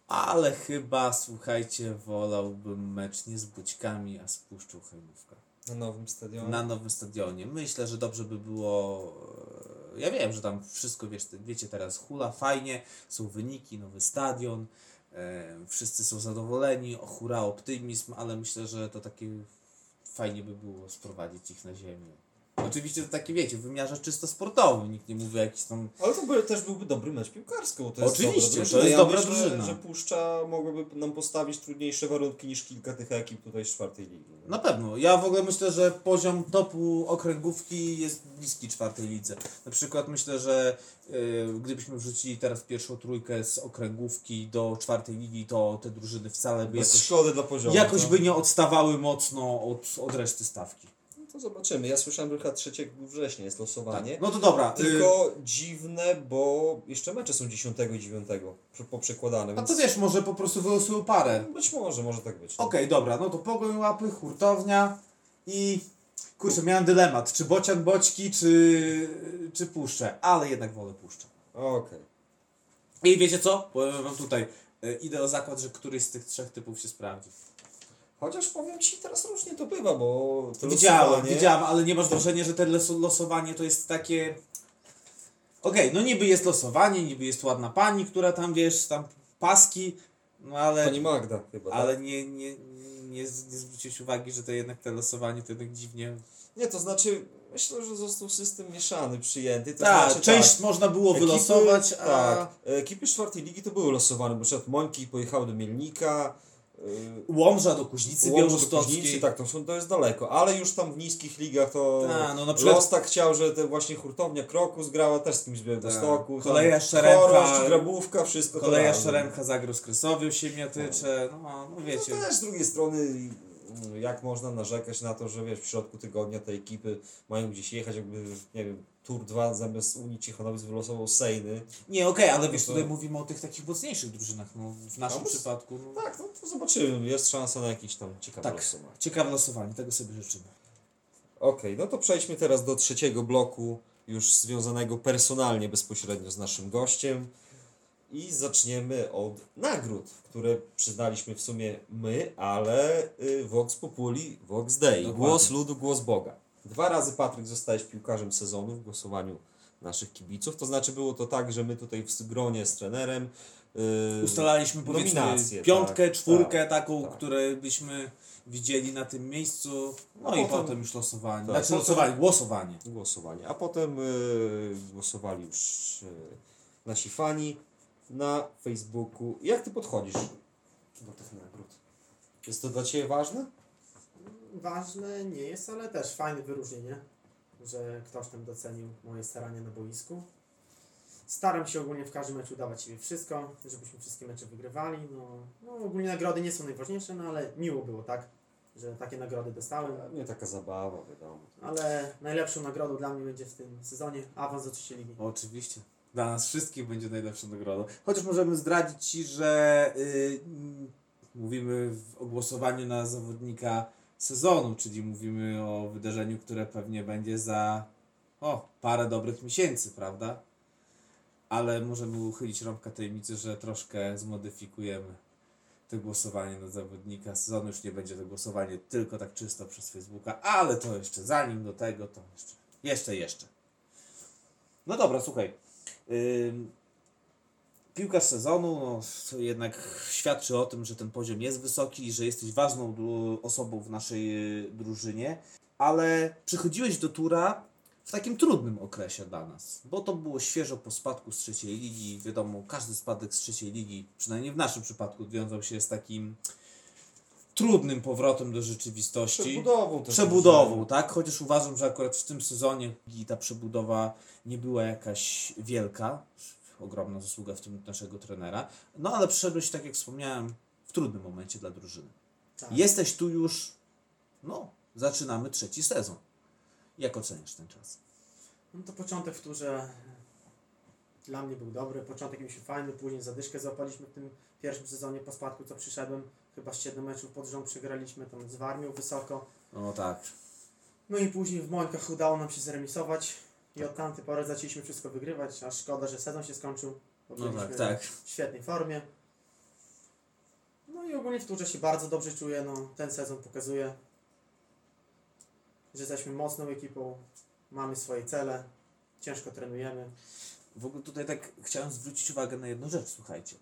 [SPEAKER 1] ale chyba, słuchajcie, wolałbym mecz nie z Bućkami, a z Puszczą Chojnówka
[SPEAKER 2] na nowym stadionie.
[SPEAKER 1] na nowym stadionie. Myślę, że dobrze by było. e, Ja wiem, że tam wszystko wiesz, wiecie teraz hula, fajnie, są wyniki, nowy stadion, e, wszyscy są zadowoleni, o hura, optymizm, ale myślę, że to takie fajnie by było sprowadzić ich na ziemię. Oczywiście to takie wiecie, w wymiarze czysto sportowym, nikt nie mówi jakiś tam
[SPEAKER 2] Ale to by, też byłby dobry mecz piłkarski, bo to jest
[SPEAKER 1] Oczywiście,
[SPEAKER 2] dobra
[SPEAKER 1] to jest
[SPEAKER 2] ja
[SPEAKER 1] dobra
[SPEAKER 2] myślę,
[SPEAKER 1] drużyna.
[SPEAKER 2] że Puszcza mogłaby nam postawić trudniejsze warunki niż kilka tych ekip tutaj z czwartej ligi.
[SPEAKER 1] Na pewno. Ja w ogóle myślę, że poziom topu okręgówki jest bliski czwartej lidze. Na przykład myślę, że y, gdybyśmy wrzucili teraz pierwszą trójkę z okręgówki do czwartej ligi, to te drużyny wcale by
[SPEAKER 2] Bez
[SPEAKER 1] jakoś,
[SPEAKER 2] szkody dla poziomu.
[SPEAKER 1] jakoś
[SPEAKER 2] to,
[SPEAKER 1] by nie odstawały mocno od, od reszty stawki.
[SPEAKER 2] No to zobaczymy. Ja słyszałem, że chyba 3 września jest losowanie.
[SPEAKER 1] No to dobra. y,
[SPEAKER 2] Tylko dziwne, bo jeszcze mecze są 10 i 9 przy- poprzekładane,
[SPEAKER 1] a
[SPEAKER 2] więc
[SPEAKER 1] to wiesz, może po prostu wylosują parę.
[SPEAKER 2] być może, może tak być. no.
[SPEAKER 1] Okej, dobra, no to pogoń łapy, hurtownia i... Kurczę, miałem dylemat, czy bocian boćki, czy, czy puszczę, ale jednak wolę puszczę.
[SPEAKER 2] Okej.
[SPEAKER 1] I wiecie co? Powiem wam tutaj, y, idę o zakład, że któryś z tych trzech typów się sprawdzi.
[SPEAKER 2] Chociaż powiem Ci, teraz różnie to bywa, bo to
[SPEAKER 1] Widziałem,
[SPEAKER 2] losowanie-
[SPEAKER 1] widziałem, ale nie masz wrażenia, że to los- losowanie to jest takie... Okej, no niby jest losowanie, niby jest ładna pani, która tam, wiesz, tam paski, no ale...
[SPEAKER 2] Pani Magda chyba, tak?
[SPEAKER 1] Ale nie, nie, nie, nie zwróciłeś uwagi, że to jednak te losowanie to jednak dziwnie...
[SPEAKER 2] Nie, to znaczy, myślę, że został system mieszany, przyjęty. To
[SPEAKER 1] Tak,
[SPEAKER 2] znaczy,
[SPEAKER 1] część
[SPEAKER 2] tak,
[SPEAKER 1] można było
[SPEAKER 2] ekipy-
[SPEAKER 1] wylosować, a...
[SPEAKER 2] Tak, ekipy czwartej ligi to były losowane, bo na przykład Mońki pojechały do Mielnika,
[SPEAKER 1] Łomża do Kuźnicy Białostockiej.
[SPEAKER 2] Tak, to, są, to jest daleko, ale już tam w niskich ligach to
[SPEAKER 1] Ta, no na przykład-
[SPEAKER 2] Los tak chciał, że te właśnie hurtownia Krokus grała też z kimś z Białegostoku.
[SPEAKER 1] Tak.
[SPEAKER 2] tam
[SPEAKER 1] Koleja Szczerenka-
[SPEAKER 2] Chorość, Grabówka, wszystko
[SPEAKER 1] Koleja. Szczerenka zagrał z Kresowią Siemiatycze, no, no wiecie.
[SPEAKER 2] No też z drugiej strony, jak można narzekać na to, że wiesz, w środku tygodnia te ekipy mają gdzieś jechać, jakby, nie wiem, Tour 2 zamiast Unii Ciechanowic wylosował Sejny.
[SPEAKER 1] Nie, okej, ale wiesz,
[SPEAKER 2] No to-
[SPEAKER 1] tutaj mówimy o tych takich mocniejszych drużynach, no w naszym
[SPEAKER 2] No,
[SPEAKER 1] przypadku. No,
[SPEAKER 2] Tak, no to zobaczymy, jest szansa na jakieś tam ciekawe
[SPEAKER 1] Tak.
[SPEAKER 2] losowanie.
[SPEAKER 1] Ciekawe losowanie, tego sobie życzymy.
[SPEAKER 2] Okej, no to przejdźmy teraz do trzeciego bloku, już związanego personalnie bezpośrednio z naszym gościem. I zaczniemy od nagród, które przyznaliśmy w sumie my, ale y, Vox Populi, Vox Dei.
[SPEAKER 1] Dokładnie.
[SPEAKER 2] Głos ludu, głos Boga. Dwa razy Patryk zostałeś piłkarzem sezonu w głosowaniu naszych kibiców. To znaczy było to tak, że my tutaj w gronie z trenerem y,
[SPEAKER 1] Ustalaliśmy
[SPEAKER 2] nominacje,
[SPEAKER 1] piątkę,
[SPEAKER 2] tak,
[SPEAKER 1] czwórkę
[SPEAKER 2] tak,
[SPEAKER 1] taką,
[SPEAKER 2] tak.
[SPEAKER 1] które byśmy widzieli na tym miejscu. No
[SPEAKER 2] A
[SPEAKER 1] i
[SPEAKER 2] potem-
[SPEAKER 1] już losowanie.
[SPEAKER 2] tak,
[SPEAKER 1] znaczy losowanie, głosowanie.
[SPEAKER 2] głosowanie. A potem y, głosowali już y, nasi fani na Facebooku. Jak ty podchodzisz do tych nagród? Jest to dla Ciebie ważne?
[SPEAKER 3] Ważne nie jest, ale też fajne wyróżnienie, że ktoś tam docenił moje starania na boisku. Staram się ogólnie w każdym meczu dawać siebie wszystko, żebyśmy wszystkie mecze wygrywali. No, no ogólnie nagrody nie są najważniejsze, no ale miło było, tak? Że takie nagrody dostałem.
[SPEAKER 2] Nie taka zabawa, wiadomo.
[SPEAKER 3] Ale najlepszą nagrodą dla mnie będzie w tym sezonie awans do trzeciej ligi.
[SPEAKER 1] Oczywiście. Dla nas wszystkich będzie najlepszą nagrodą. Chociaż możemy zdradzić Ci, że y, mm, mówimy o głosowaniu na zawodnika sezonu, czyli mówimy o wydarzeniu, które pewnie będzie za o, parę dobrych miesięcy, prawda? Ale możemy uchylić rąbka tajemnicy, że troszkę zmodyfikujemy to głosowanie na zawodnika sezonu. Już nie będzie to głosowanie tylko tak czysto przez Facebooka, ale to jeszcze zanim do tego, to jeszcze, jeszcze, jeszcze. No dobra, słuchaj. Piłkarz sezonu no, jednak świadczy o tym, że ten poziom jest wysoki i że jesteś ważną osobą w naszej y, drużynie, ale przychodziłeś do tura w takim trudnym okresie dla nas, bo to było świeżo po spadku z trzeciej ligi. Wiadomo, każdy spadek z trzeciej ligi, przynajmniej w naszym przypadku, wiązał się z takim trudnym powrotem do rzeczywistości.
[SPEAKER 2] Przebudową też.
[SPEAKER 1] Przebudową, tak? Chociaż uważam, że akurat w tym sezonie ta przebudowa nie była jakaś wielka. Ogromna zasługa w tym naszego trenera. No ale przyszedłeś, tak jak wspomniałem, w trudnym momencie dla drużyny.
[SPEAKER 3] Tak.
[SPEAKER 1] Jesteś tu już, no, zaczynamy trzeci sezon. Jak oceniasz ten czas?
[SPEAKER 3] No to początek w turze dla mnie był dobry. Początek mi się fajny, później zadyszkę złapaliśmy w tym pierwszym sezonie po spadku, co przyszedłem. Chyba 7 meczów pod rząd przegraliśmy tam z Warmią wysoko.
[SPEAKER 1] No tak.
[SPEAKER 3] No i później w Mońkach udało nam się zremisować i od tamtej pory zaczęliśmy wszystko wygrywać, a szkoda, że sezon się skończył. bo
[SPEAKER 1] No tak, tak.
[SPEAKER 3] W świetnej formie. No i ogólnie w turze się bardzo dobrze czuję. No, ten sezon pokazuje, że jesteśmy mocną ekipą, mamy swoje cele, ciężko trenujemy.
[SPEAKER 1] W ogóle tutaj tak chciałem zwrócić uwagę na jedną rzecz, słuchajcie.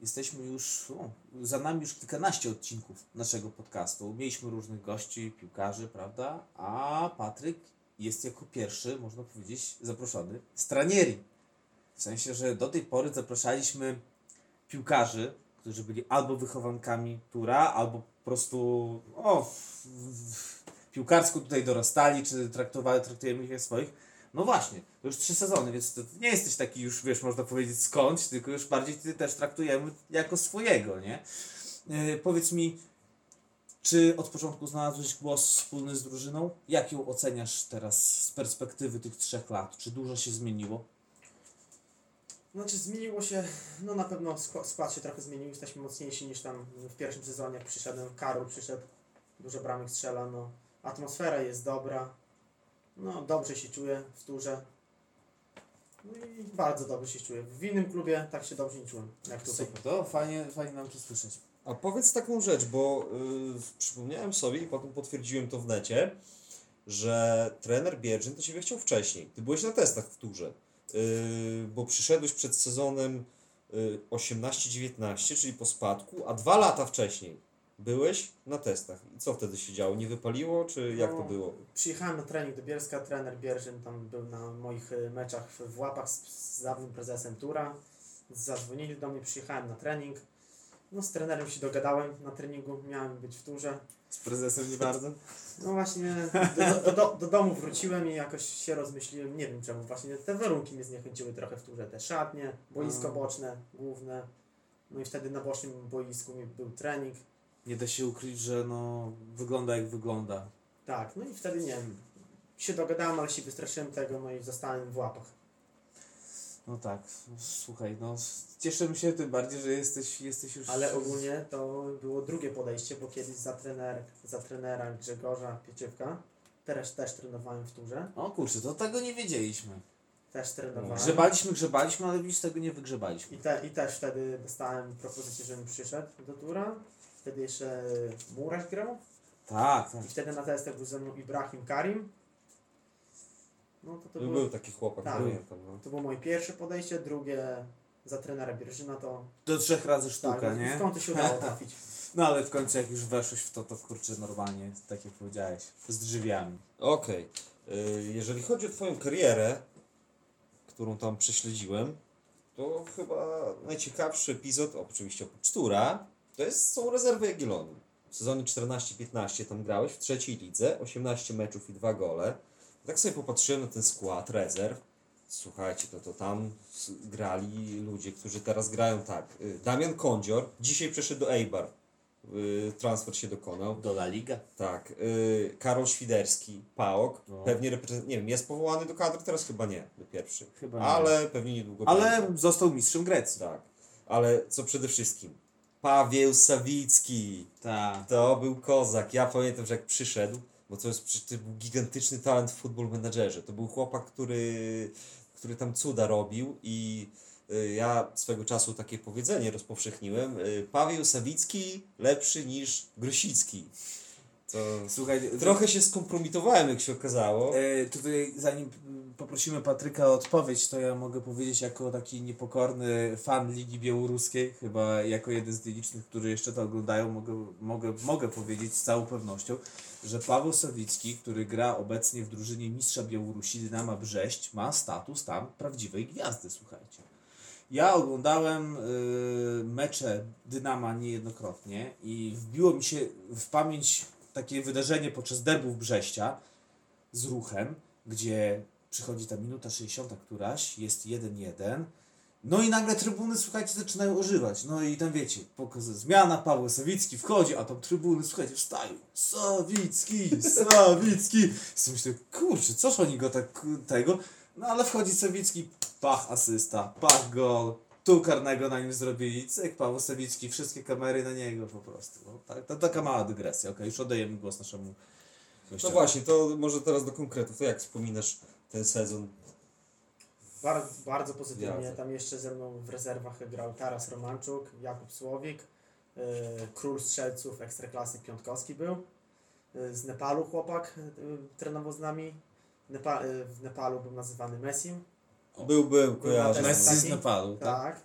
[SPEAKER 1] Jesteśmy już, o, za nami już kilkanaście odcinków naszego podcastu. Mieliśmy różnych gości, piłkarzy, prawda? A Patryk jest jako pierwszy, można powiedzieć, zaproszony z Tranieri. W sensie, że do tej pory zapraszaliśmy piłkarzy, którzy byli albo wychowankami Tura, albo po prostu o, w, w, piłkarsko tutaj dorastali, czy traktowali, traktujemy ich jak swoich. No właśnie, to już trzy sezony, więc to nie jesteś taki już, wiesz, można powiedzieć skądś, tylko już bardziej ty też traktujemy jako swojego, nie? Yy, powiedz mi, czy od początku znalazłeś głos wspólny z drużyną? Jak ją oceniasz teraz z perspektywy tych trzech lat? Czy dużo się zmieniło?
[SPEAKER 3] Znaczy zmieniło się, no na pewno skła- skład się trochę zmienił, jesteśmy mocniejsi niż tam w pierwszym sezonie, jak przyszedłem, Karol przyszedł, dużo bramek strzela, no atmosfera jest dobra, no dobrze się czuję w turze, no i bardzo dobrze się czuję. W innym klubie tak się dobrze nie czułem, jak.
[SPEAKER 1] Super, to fajnie, fajnie nam to słyszeć.
[SPEAKER 2] A powiedz taką rzecz, bo y, przypomniałem sobie i potem potwierdziłem to w necie, że trener Bierzyn to Ciebie chciał wcześniej. Ty byłeś na testach w turze, y, bo przyszedłeś przed sezonem y, 18-19, czyli po spadku, a dwa lata wcześniej byłeś na testach. I co wtedy się działo? Nie wypaliło, czy jak to
[SPEAKER 3] No.
[SPEAKER 2] było?
[SPEAKER 3] Przyjechałem na trening do Bielska, trener Bierzyn tam był na moich y, meczach w łapach z, z dawnym prezesem Tura. Zadzwonili do mnie, przyjechałem na trening. No z trenerem się dogadałem na treningu, miałem być w turze.
[SPEAKER 1] Z prezesem nie bardzo?
[SPEAKER 3] No właśnie do, do, do, do domu wróciłem i jakoś się rozmyśliłem, nie wiem czemu, właśnie te warunki mnie zniechęciły trochę w turze, te szatnie, boisko
[SPEAKER 1] A.
[SPEAKER 3] boczne, główne. No i wtedy na bocznym boisku mi był trening.
[SPEAKER 1] Nie da się ukryć, że no, wygląda jak wygląda.
[SPEAKER 3] Tak, no i wtedy nie wiem, się dogadałem, ale się wystraszyłem tego, no i zostałem w łapach.
[SPEAKER 1] No tak, słuchaj, no cieszymy się tym bardziej, że jesteś, jesteś już...
[SPEAKER 3] Ale ogólnie to było drugie podejście, bo kiedyś za, trener, za trenera Grzegorza Pieciewka, teraz też trenowałem w turze,
[SPEAKER 1] O kurczę, to tego nie wiedzieliśmy.
[SPEAKER 3] też trenowałem.
[SPEAKER 1] Grzebaliśmy, grzebaliśmy, ale widzisz, tego nie wygrzebaliśmy.
[SPEAKER 3] I, te, I też wtedy dostałem propozycję, żebym przyszedł do tura. Wtedy jeszcze Muraś grał.
[SPEAKER 1] Tak, tak.
[SPEAKER 3] I wtedy na testach był ze mną Ibrahim Karim. No to to,
[SPEAKER 2] Był,
[SPEAKER 3] było,
[SPEAKER 2] taki chłopak,
[SPEAKER 3] Tak.
[SPEAKER 2] pamiętam. No.
[SPEAKER 3] to było moje pierwsze podejście, drugie za trenera Bierżyna to
[SPEAKER 1] Do trzech razy sztuka,
[SPEAKER 3] tak,
[SPEAKER 1] nie?
[SPEAKER 3] skąd to się udało trafić.
[SPEAKER 1] No ale w końcu jak już weszłeś w to, to kurczę normalnie, tak jak powiedziałeś, z drzwiami.
[SPEAKER 2] Okej. Y, Jeżeli chodzi o Twoją karierę, którą tam prześledziłem, to chyba najciekawszy epizod, oczywiście oprócz Tura, to jest, są rezerwy Jagiellonii. W sezonie 14-15 tam grałeś w trzeciej lidze, 18 meczów i 2 gole. Tak sobie popatrzyłem na ten skład rezerw. Słuchajcie, to, to tam grali ludzie, którzy teraz grają tak. Y, Damian Kądzior dzisiaj przeszedł do Eibar. Y, Transfer się dokonał.
[SPEAKER 1] Do La Liga.
[SPEAKER 2] Tak. y, Karol Świderski, PAOK.
[SPEAKER 1] No.
[SPEAKER 2] Pewnie reprezent... Nie wiem, jest powołany do kadry, teraz chyba nie, do pierwszy.
[SPEAKER 1] Chyba nie.
[SPEAKER 2] Ale pewnie niedługo
[SPEAKER 1] Ale
[SPEAKER 2] będzie.
[SPEAKER 1] został mistrzem Grecji.
[SPEAKER 2] Tak. Ale co przede wszystkim? Paweł Sawicki.
[SPEAKER 1] Tak.
[SPEAKER 2] To był kozak. Ja pamiętam, że jak przyszedł, bo to jest to był gigantyczny talent w football menadżerze. To był chłopak, który, który tam cuda robił i y, ja swego czasu takie powiedzenie rozpowszechniłem. Y, Paweł Sawicki lepszy niż Grosicki. To
[SPEAKER 1] Słuchaj,
[SPEAKER 2] trochę się skompromitowałem, jak się okazało.
[SPEAKER 1] E, tutaj zanim poprosimy Patryka o odpowiedź, to ja mogę powiedzieć jako taki niepokorny fan Ligi Białoruskiej, chyba jako jeden z nielicznych, którzy jeszcze to oglądają, mogę, mogę, mogę powiedzieć z całą pewnością, że Paweł Sawicki, który gra obecnie w drużynie mistrza Białorusi Dynama Brześć, ma status tam prawdziwej gwiazdy, słuchajcie. Ja oglądałem y, mecze Dynama niejednokrotnie i wbiło mi się w pamięć takie wydarzenie podczas derbów Brześcia, z ruchem, gdzie przychodzi ta minuta 60 któraś, jest 1-1. No i nagle trybuny, słuchajcie, zaczynają ożywać. No i tam wiecie, zmiana, Paweł Sawicki wchodzi, a tam trybuny, słuchajcie, wstają. Sawicki, Sawicki. I myślę, kurczę, coż oni go tak tego? No ale wchodzi Sawicki, pach asysta, pach gol. Tu karnego na nim zrobili, cyk, Paweł Sawicki, wszystkie kamery na niego po prostu. No, tak, to taka mała dygresja, okej, już oddajemy głos naszemu
[SPEAKER 2] No
[SPEAKER 1] gościowi.
[SPEAKER 2] właśnie, to może teraz do konkretów. To jak wspominasz ten sezon?
[SPEAKER 3] Bardzo, bardzo pozytywnie. Tam jeszcze ze mną w rezerwach grał Taras Romanczuk, Jakub Słowik, yy, król strzelców Ekstraklasy Piątkowski był. Yy, z Nepalu chłopak yy, trenował z nami. Nepa, yy, w Nepalu był nazywany Messim.
[SPEAKER 2] Był, był, kojarzę.
[SPEAKER 3] na
[SPEAKER 1] Messi
[SPEAKER 3] taki-
[SPEAKER 1] z Nepalu, tak?
[SPEAKER 3] Tak.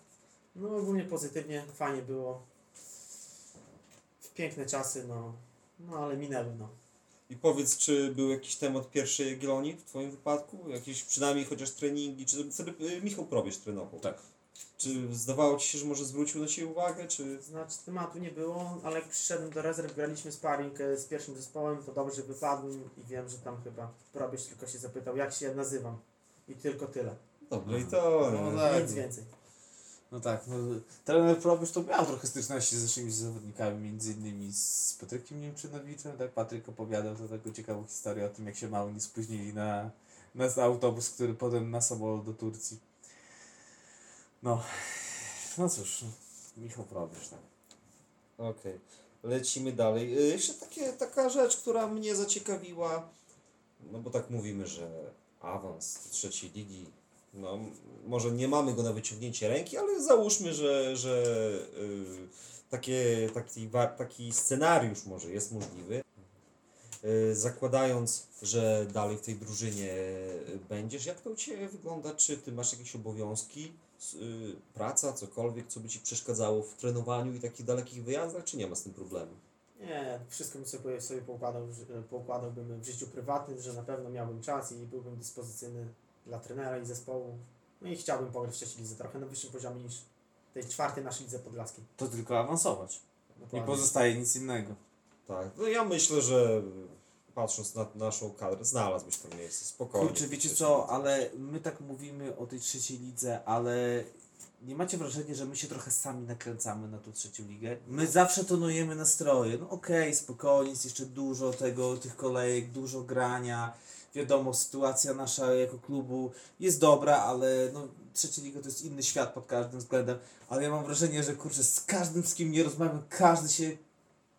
[SPEAKER 3] No ogólnie pozytywnie, fajnie było. W piękne czasy, no, no ale minęły, no.
[SPEAKER 2] I powiedz, czy był jakiś temat pierwszej Jagiellonii w Twoim wypadku? Jakieś przynajmniej chociaż treningi? Czy wtedy Michał Probierz trenował?
[SPEAKER 1] Tak.
[SPEAKER 2] Czy zdawało Ci się, że może zwrócił na Ciebie uwagę? Czy...
[SPEAKER 3] Znaczy tematu nie było, ale jak przyszedłem do rezerw, graliśmy sparring e, z pierwszym zespołem, to dobrze wypadłem i wiem, że tam chyba probierz tylko się zapytał, jak się nazywam. I tylko tyle.
[SPEAKER 2] Dobrze, i to.
[SPEAKER 1] No tak.
[SPEAKER 3] Nic więcej.
[SPEAKER 1] No tak, no, trener Probierz to miał trochę styczności z naszymi zawodnikami, między innymi z Patrykiem Niemczynowiczem, tak? Patryk opowiadał to taką ciekawą historię o tym, jak się mało nie spóźnili na, na autobus, który potem na samolot do Turcji. No, no cóż, no, Michał Probierz, tak.
[SPEAKER 2] Okej, lecimy dalej. Y, Jeszcze takie, taka rzecz, która mnie zaciekawiła, no bo tak mówimy, że awans trzeciej ligi, no może nie mamy go na wyciągnięcie ręki, ale załóżmy, że, że y, takie, taki, taki scenariusz może jest możliwy. Y, Zakładając, że dalej w tej drużynie y, będziesz, jak to u Ciebie wygląda? Czy Ty masz jakieś obowiązki, y, praca, cokolwiek, co by Ci przeszkadzało w trenowaniu i takich dalekich wyjazdach, czy nie ma z tym problemu?
[SPEAKER 3] Nie, wszystko bym sobie, sobie poukładał, poukładałbym w życiu prywatnym, że na pewno miałbym czas i byłbym dyspozycyjny dla trenera i zespołu. No i chciałbym pograć w trzeciej lidze trochę na wyższym poziomie niż tej czwartej naszej lidze podlaskiej.
[SPEAKER 1] To tylko awansować. Nie
[SPEAKER 3] Dokładnie.
[SPEAKER 1] pozostaje nic innego.
[SPEAKER 2] Tak, no ja myślę, że patrząc na naszą kadrę, znalazłbyś to miejsce spokojnie.
[SPEAKER 1] Kurczę, wiecie co, ale my tak mówimy o tej trzeciej lidze, ale nie macie wrażenia, że my się trochę sami nakręcamy na tą trzecią ligę? My zawsze tonujemy nastroje. No okej, spokojnie, jest jeszcze dużo tego, tych kolejek, dużo grania. Wiadomo, sytuacja nasza jako klubu jest dobra, ale no, trzecia liga to jest inny świat pod każdym względem. Ale ja mam wrażenie, że kurczę, z każdym, z kim nie rozmawiam, każdy się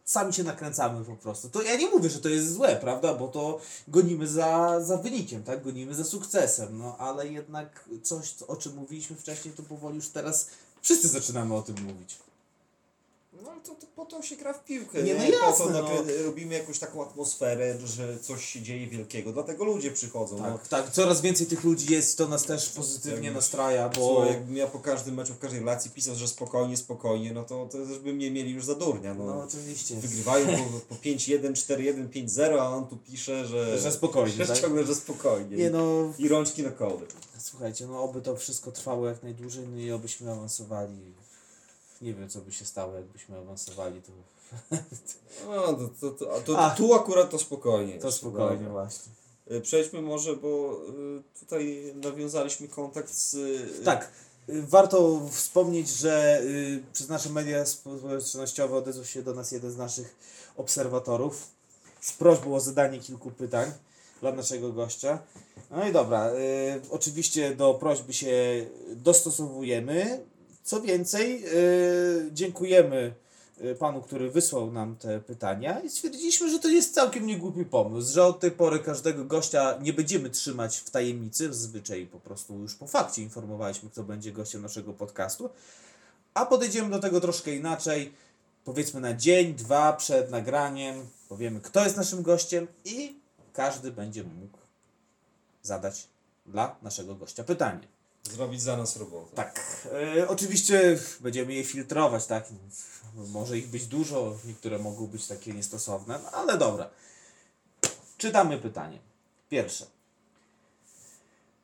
[SPEAKER 1] sami się nakręcamy po prostu. To ja nie mówię, że to jest złe, prawda? Bo to gonimy za, za wynikiem, tak? Gonimy za sukcesem, no ale jednak coś, co- o czym mówiliśmy wcześniej, to powoli już teraz wszyscy zaczynamy o tym mówić.
[SPEAKER 2] No ale to, to po to się gra w piłkę.
[SPEAKER 1] Nie, no
[SPEAKER 2] po to
[SPEAKER 1] jasne,
[SPEAKER 2] nakrę- robimy jakąś taką atmosferę, że coś się dzieje wielkiego. Dlatego ludzie przychodzą. No.
[SPEAKER 1] Tak, tak, coraz więcej tych ludzi jest, to nas też pozytywnie
[SPEAKER 2] Tak.
[SPEAKER 1] nastraja, bo...
[SPEAKER 2] Słuchaj, jakbym ja po każdym meczu, w każdej relacji pisał, że spokojnie, spokojnie, no to, to też by mnie mieli już za durnia. No.
[SPEAKER 1] No oczywiście.
[SPEAKER 2] Wygrywają po, po 5-1, 4-1, 5-0, a on tu pisze, że,
[SPEAKER 1] Że spokojnie,
[SPEAKER 2] że
[SPEAKER 1] tak?
[SPEAKER 2] ciągle, że spokojnie.
[SPEAKER 1] Nie no,
[SPEAKER 2] I rączki na kołdy.
[SPEAKER 1] słuchajcie, no oby to wszystko trwało jak najdłużej, no i obyśmy awansowali. Nie wiem, co by się stało, jakbyśmy awansowali, to,
[SPEAKER 2] No, to, to, to, a to, tu akurat to spokojnie.
[SPEAKER 1] to
[SPEAKER 2] jeszcze,
[SPEAKER 1] spokojnie
[SPEAKER 2] dobra.
[SPEAKER 1] właśnie.
[SPEAKER 2] Y, Przejdźmy może, bo y, tutaj nawiązaliśmy kontakt z... y,
[SPEAKER 1] Tak. Warto wspomnieć, że przez nasze media społecznościowe odezwał się do nas jeden z naszych obserwatorów z prośbą o zadanie kilku pytań dla naszego gościa. No i dobra, oczywiście do prośby się dostosowujemy. Co więcej, y, dziękujemy y, panu, który wysłał nam te pytania i stwierdziliśmy, że to jest całkiem niegłupi pomysł, że od tej pory każdego gościa nie będziemy trzymać w tajemnicy, zazwyczaj po prostu już po fakcie informowaliśmy, kto będzie gościem naszego podcastu, a podejdziemy do tego troszkę inaczej, powiedzmy na dzień, dwa przed nagraniem, powiemy kto jest naszym gościem i każdy będzie mógł zadać dla naszego gościa pytanie.
[SPEAKER 2] Zrobić za nas robotę.
[SPEAKER 1] Tak, e, oczywiście będziemy je filtrować, tak? Może ich być dużo, niektóre mogą być takie niestosowne, no ale dobra. Czytamy pytanie. Pierwsze.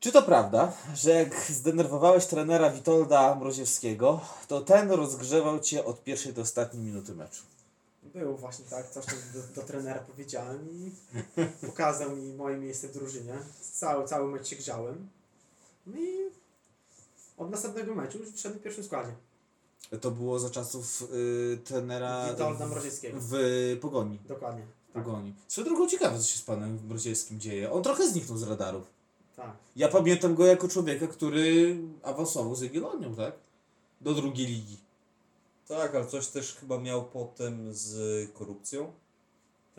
[SPEAKER 1] Czy to prawda, że jak zdenerwowałeś trenera Witolda Mroziewskiego, to ten rozgrzewał cię od pierwszej do ostatniej minuty meczu?
[SPEAKER 3] Było właśnie tak, coś do, do trenera powiedziałem i pokazał mi moje miejsce w drużynie. Cały, cały mecz się grzałem. No i od następnego meczu już wszedłem w pierwszym składzie.
[SPEAKER 1] To było za czasów y, trenera
[SPEAKER 3] Witolda Mroziewskiego.
[SPEAKER 1] w Pogoni.
[SPEAKER 3] Dokładnie. Tak,
[SPEAKER 1] Pogoni. Swoją drogą ciekawe, co się z panem Mroziewskim dzieje. On trochę zniknął z radarów.
[SPEAKER 3] tak.
[SPEAKER 1] Ja pamiętam go jako człowieka, który awansował z Jagiellonią, tak? Do drugiej ligi.
[SPEAKER 2] Tak, ale coś też chyba miał potem z korupcją.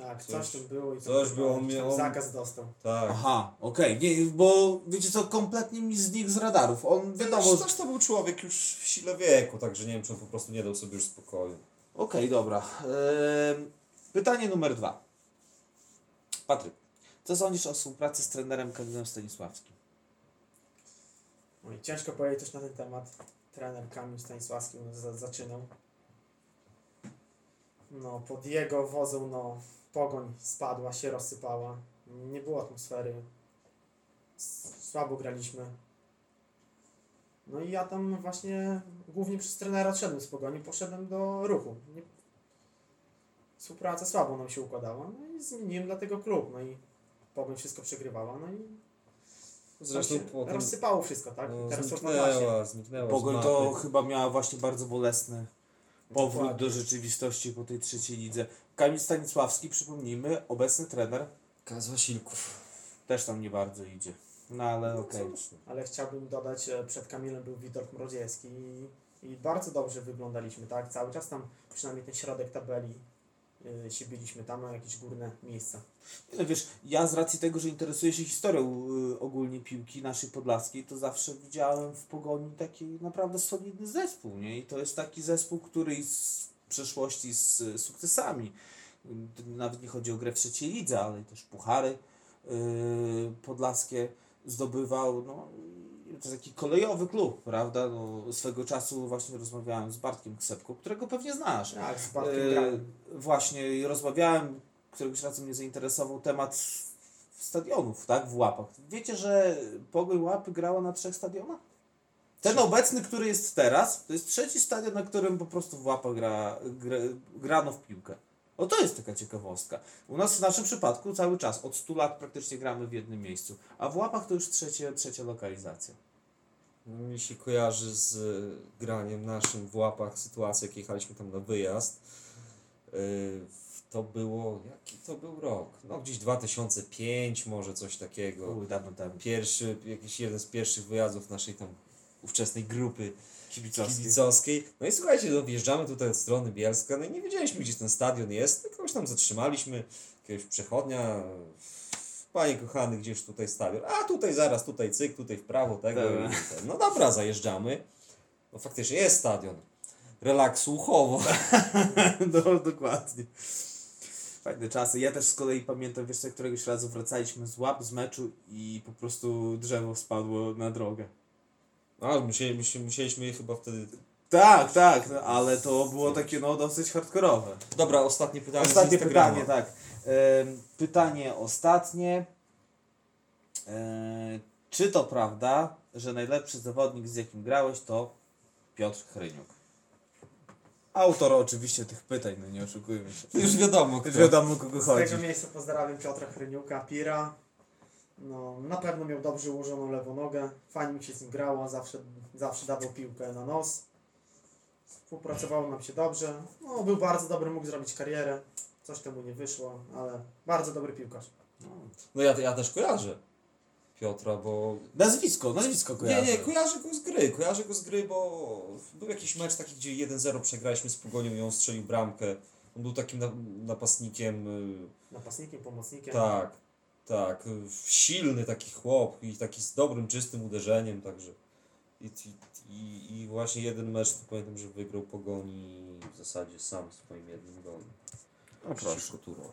[SPEAKER 3] Tak,
[SPEAKER 2] Coś-
[SPEAKER 3] coś, tam było i
[SPEAKER 2] coś było,
[SPEAKER 3] tam
[SPEAKER 2] miał-
[SPEAKER 3] zakaz dostał.
[SPEAKER 2] Tak.
[SPEAKER 1] Aha, okej. Nie, bo wiecie co, kompletnie mi znikł z radarów. On wiadomo, że...
[SPEAKER 2] też to był człowiek już w sile wieku, także nie wiem, czy on po prostu nie dał sobie już spokoju.
[SPEAKER 1] Okej, dobra. Ehm, pytanie numer dwa. Patryk, co sądzisz o współpracy z trenerem Kamilem Stanisławskim?
[SPEAKER 3] I ciężko powiedzieć też na ten temat. Trener Kamil Stanisławski za, zaczynał. No, pod jego wodzą, no, pogoń spadła, się rozsypała. Nie było atmosfery. Słabo graliśmy. No i ja tam właśnie głównie przez trenera odszedłem z pogoni, poszedłem do ruchu. Nie... Współpraca słabo nam się układała, no i zmieniłem dlatego klub, no i pogoń wszystko przegrywała, no i
[SPEAKER 2] Zresztą potem
[SPEAKER 3] rozsypało wszystko, tak?
[SPEAKER 2] no,
[SPEAKER 3] Teraz
[SPEAKER 2] zniknęła, zniknęła
[SPEAKER 1] Pogoń to chyba miała właśnie bardzo bolesny powrót
[SPEAKER 3] Dokładnie.
[SPEAKER 1] do rzeczywistości po tej trzeciej lidze. Kamil Stanisławski, przypomnijmy, obecny trener,
[SPEAKER 2] Kaz Wasilków.
[SPEAKER 1] też tam nie bardzo idzie. No ale okej.
[SPEAKER 2] cóż, no.
[SPEAKER 3] Ale chciałbym dodać, e, przed Kamilem był Witold Mroziewski i, i bardzo dobrze wyglądaliśmy, tak? Cały czas tam, przynajmniej ten środek tabeli, y, się biliśmy tam na jakieś górne miejsca.
[SPEAKER 1] No wiesz, ja z racji tego, że interesuję się historią y, ogólnie piłki naszej podlaskiej, to zawsze widziałem w Pogoni taki naprawdę solidny zespół, nie? I to jest taki zespół, który z przeszłości z y, sukcesami, nawet nie chodzi o grę w trzeciej lidze, ale też puchary podlaskie zdobywał, no to jest taki kolejowy klub, prawda? No, swego czasu właśnie rozmawiałem z Bartkiem Ksepką, którego pewnie znasz.
[SPEAKER 3] Tak, z Bartkiem
[SPEAKER 1] E. Właśnie i rozmawiałem, któregoś razu mnie zainteresował temat stadionów, tak, w Łapach. Wiecie, że Pogoń Łapy grała na trzech stadionach? Ten obecny, który jest teraz, to jest trzeci stadion, na którym po prostu w Łapach gra, gra, grano w piłkę. O to jest taka ciekawostka. U nas w naszym przypadku cały czas, od 100 lat praktycznie gramy w jednym miejscu, a w Łapach to już trzecie, trzecia lokalizacja.
[SPEAKER 2] No, Mi się kojarzy z y, graniem naszym w łapach sytuacji, jak jechaliśmy tam na wyjazd. Y, To było, jaki to był rok? No gdzieś 2005 może coś takiego.
[SPEAKER 1] Uj, dawno temu.
[SPEAKER 2] Pierwszy, jakiś jeden z pierwszych wyjazdów naszej tam ówczesnej grupy
[SPEAKER 1] Kibicowski.
[SPEAKER 2] kibicowskiej. No i słuchajcie, no wjeżdżamy tutaj od strony Bielska, no i nie wiedzieliśmy, gdzie ten stadion jest, tylko kogoś tam zatrzymaliśmy, jakiegoś przechodnia, panie kochany, gdzieś tutaj stadion, a tutaj zaraz, tutaj cyk, tutaj w prawo, tego
[SPEAKER 1] Dobra.
[SPEAKER 2] No dobra, zajeżdżamy, no faktycznie jest stadion, relaksu uchowo.
[SPEAKER 1] No, dokładnie. Fajne czasy. Ja też z kolei pamiętam, wiesz, któregoś razu wracaliśmy z łap, z meczu i po prostu drzewo spadło na drogę.
[SPEAKER 2] A, musieli, musieli, musieliśmy je chyba wtedy...
[SPEAKER 1] Tak, tak, no, ale to było takie no dosyć hardkorowe.
[SPEAKER 2] Dobra, ostatnie pytanie z
[SPEAKER 1] Ostatnie pytanie, tak. Pytanie ostatnie. Czy to prawda, że najlepszy zawodnik, z jakim grałeś, to Piotr Chryniuk? Autor oczywiście tych pytań, no nie oszukujmy się.
[SPEAKER 2] Już wiadomo, kto.
[SPEAKER 1] Już wiadomo, kogo
[SPEAKER 3] Z
[SPEAKER 1] chodzi.
[SPEAKER 3] tego miejsca pozdrawiam Piotra Chryniuka, Pira. No, na pewno miał dobrze ułożoną lewą nogę. Fajnie mi się z nim grało, zawsze, zawsze dawał piłkę na nos. Współpracowało nam się dobrze. No, był bardzo dobry, mógł zrobić karierę. Coś temu nie wyszło, ale bardzo dobry piłkarz.
[SPEAKER 2] No ja, ja też kojarzę Piotra, bo
[SPEAKER 1] Nazwisko, nazwisko kojarzę.
[SPEAKER 2] Nie, nie, kojarzę go z gry, kojarzę go z gry, bo był jakiś mecz taki, gdzie 1-0 przegraliśmy z Pogonią i on strzelił bramkę. On był takim na, napastnikiem, y,
[SPEAKER 3] Napastnikiem, pomocnikiem.
[SPEAKER 2] tak, tak, silny taki chłop i taki z dobrym, czystym uderzeniem, także i, i, i właśnie jeden mecz, to pamiętam, że wygrał Pogoni w zasadzie sam swoim jednym golem.
[SPEAKER 1] O, proszę.
[SPEAKER 2] Przeciwko Turą.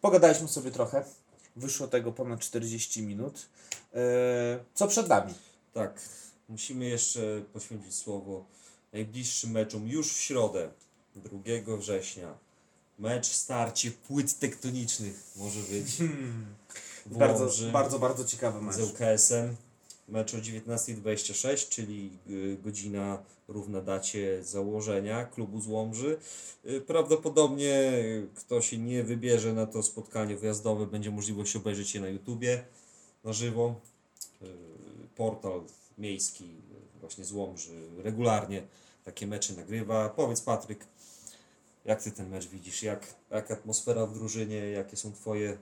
[SPEAKER 1] Pogadaliśmy sobie trochę. Wyszło tego ponad 40 minut. Eee, co przed nami?
[SPEAKER 2] Tak, musimy jeszcze poświęcić słowo najbliższym meczom już w środę, 2 września. Mecz starcie płyt tektonicznych może być. W
[SPEAKER 1] Bardzo,
[SPEAKER 2] Łomży
[SPEAKER 1] bardzo, bardzo ciekawy mecz.
[SPEAKER 2] z ŁKS-em. Mecz o 19.26, czyli y, godzina równa dacie założenia klubu z Łomży. Y, Prawdopodobnie kto się nie wybierze na to spotkanie wyjazdowe, będzie możliwość obejrzeć je na YouTubie na żywo. Y, Portal miejski właśnie z Łomży regularnie takie mecze nagrywa. Powiedz Patryk, jak ty ten mecz widzisz? Jak, jak atmosfera w drużynie? Jakie są twoje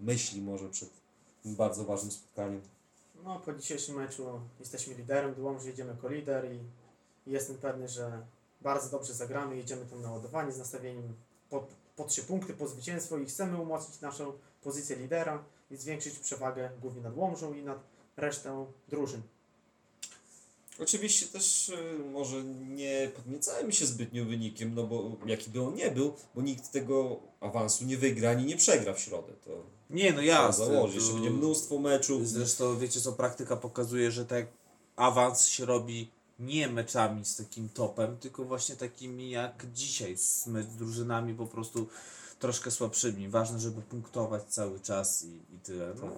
[SPEAKER 2] myśli może przed tym bardzo ważnym spotkaniem?
[SPEAKER 3] No, po dzisiejszym meczu jesteśmy liderem, do Łomży jedziemy jako lider i jestem pewny, że bardzo dobrze zagramy, jedziemy tam naładowani z nastawieniem po, po trzy punkty, po zwycięstwo i chcemy umocnić naszą pozycję lidera i zwiększyć przewagę głównie nad Łomżą i nad resztą drużyn.
[SPEAKER 2] Oczywiście też y, może nie podniecajmy się zbytnio wynikiem, no bo jaki by on nie był, bo nikt tego awansu nie wygra ani nie przegra w środę. To
[SPEAKER 1] Nie, no jasne.
[SPEAKER 2] założyć.
[SPEAKER 1] tu-
[SPEAKER 2] Jeszcze będzie mnóstwo meczów.
[SPEAKER 1] Zresztą wiecie co, praktyka pokazuje, że tak awans się robi nie meczami z takim topem, tylko właśnie takimi jak dzisiaj, z drużynami po prostu troszkę słabszymi. Ważne, żeby punktować cały czas i, i tyle. No.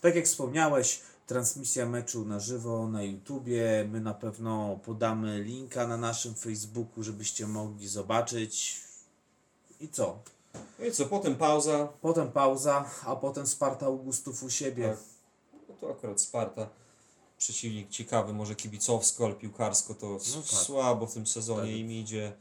[SPEAKER 1] Tak jak wspomniałeś, transmisja meczu na żywo na YouTubie. My na pewno podamy linka na naszym Facebooku, żebyście mogli zobaczyć. I co?
[SPEAKER 2] I co, potem pauza.
[SPEAKER 1] Potem pauza, a potem Sparta Augustów u siebie.
[SPEAKER 2] Tak. No to akurat Sparta. Przeciwnik ciekawy, może kibicowsko, ale piłkarsko to
[SPEAKER 1] No tak.
[SPEAKER 2] słabo w tym sezonie
[SPEAKER 1] Tak.
[SPEAKER 2] im idzie.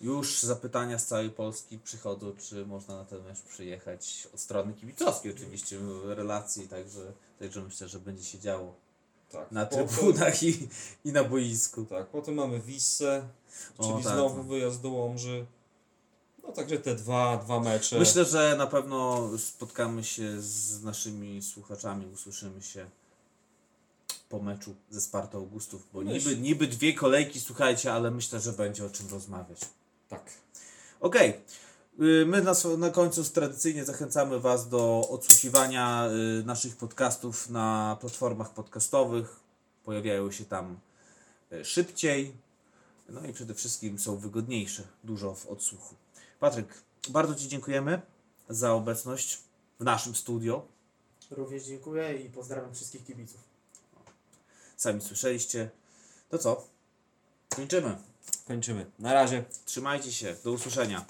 [SPEAKER 1] Już zapytania z całej Polski przychodzą, czy można na ten mecz przyjechać od strony kibicowskiej oczywiście, relacji, także, także myślę, że będzie się działo
[SPEAKER 2] Tak.
[SPEAKER 1] na trybunach i, i na boisku.
[SPEAKER 2] Tak, potem mamy Wissę,
[SPEAKER 1] O,
[SPEAKER 2] czyli
[SPEAKER 1] tak.
[SPEAKER 2] znowu wyjazd do Łomży. No także te dwa, dwa mecze.
[SPEAKER 1] Myślę, że na pewno spotkamy się z naszymi słuchaczami, usłyszymy się po meczu ze Spartą Augustów, bo
[SPEAKER 2] Myśl-
[SPEAKER 1] niby, niby dwie kolejki, słuchajcie, ale myślę, że będzie o czym rozmawiać.
[SPEAKER 2] Tak.
[SPEAKER 1] Okej. Y, My na, na końcu tradycyjnie zachęcamy Was do odsłuchiwania y, naszych podcastów na platformach podcastowych. Pojawiają się tam y, szybciej. No i przede wszystkim są wygodniejsze dużo w odsłuchu. Patryk, bardzo Ci dziękujemy za obecność w naszym studio.
[SPEAKER 3] Również dziękuję i pozdrawiam wszystkich kibiców.
[SPEAKER 1] Sami słyszeliście. To co? Kończymy.
[SPEAKER 2] Kończymy. Na razie.
[SPEAKER 1] Trzymajcie się. Do usłyszenia.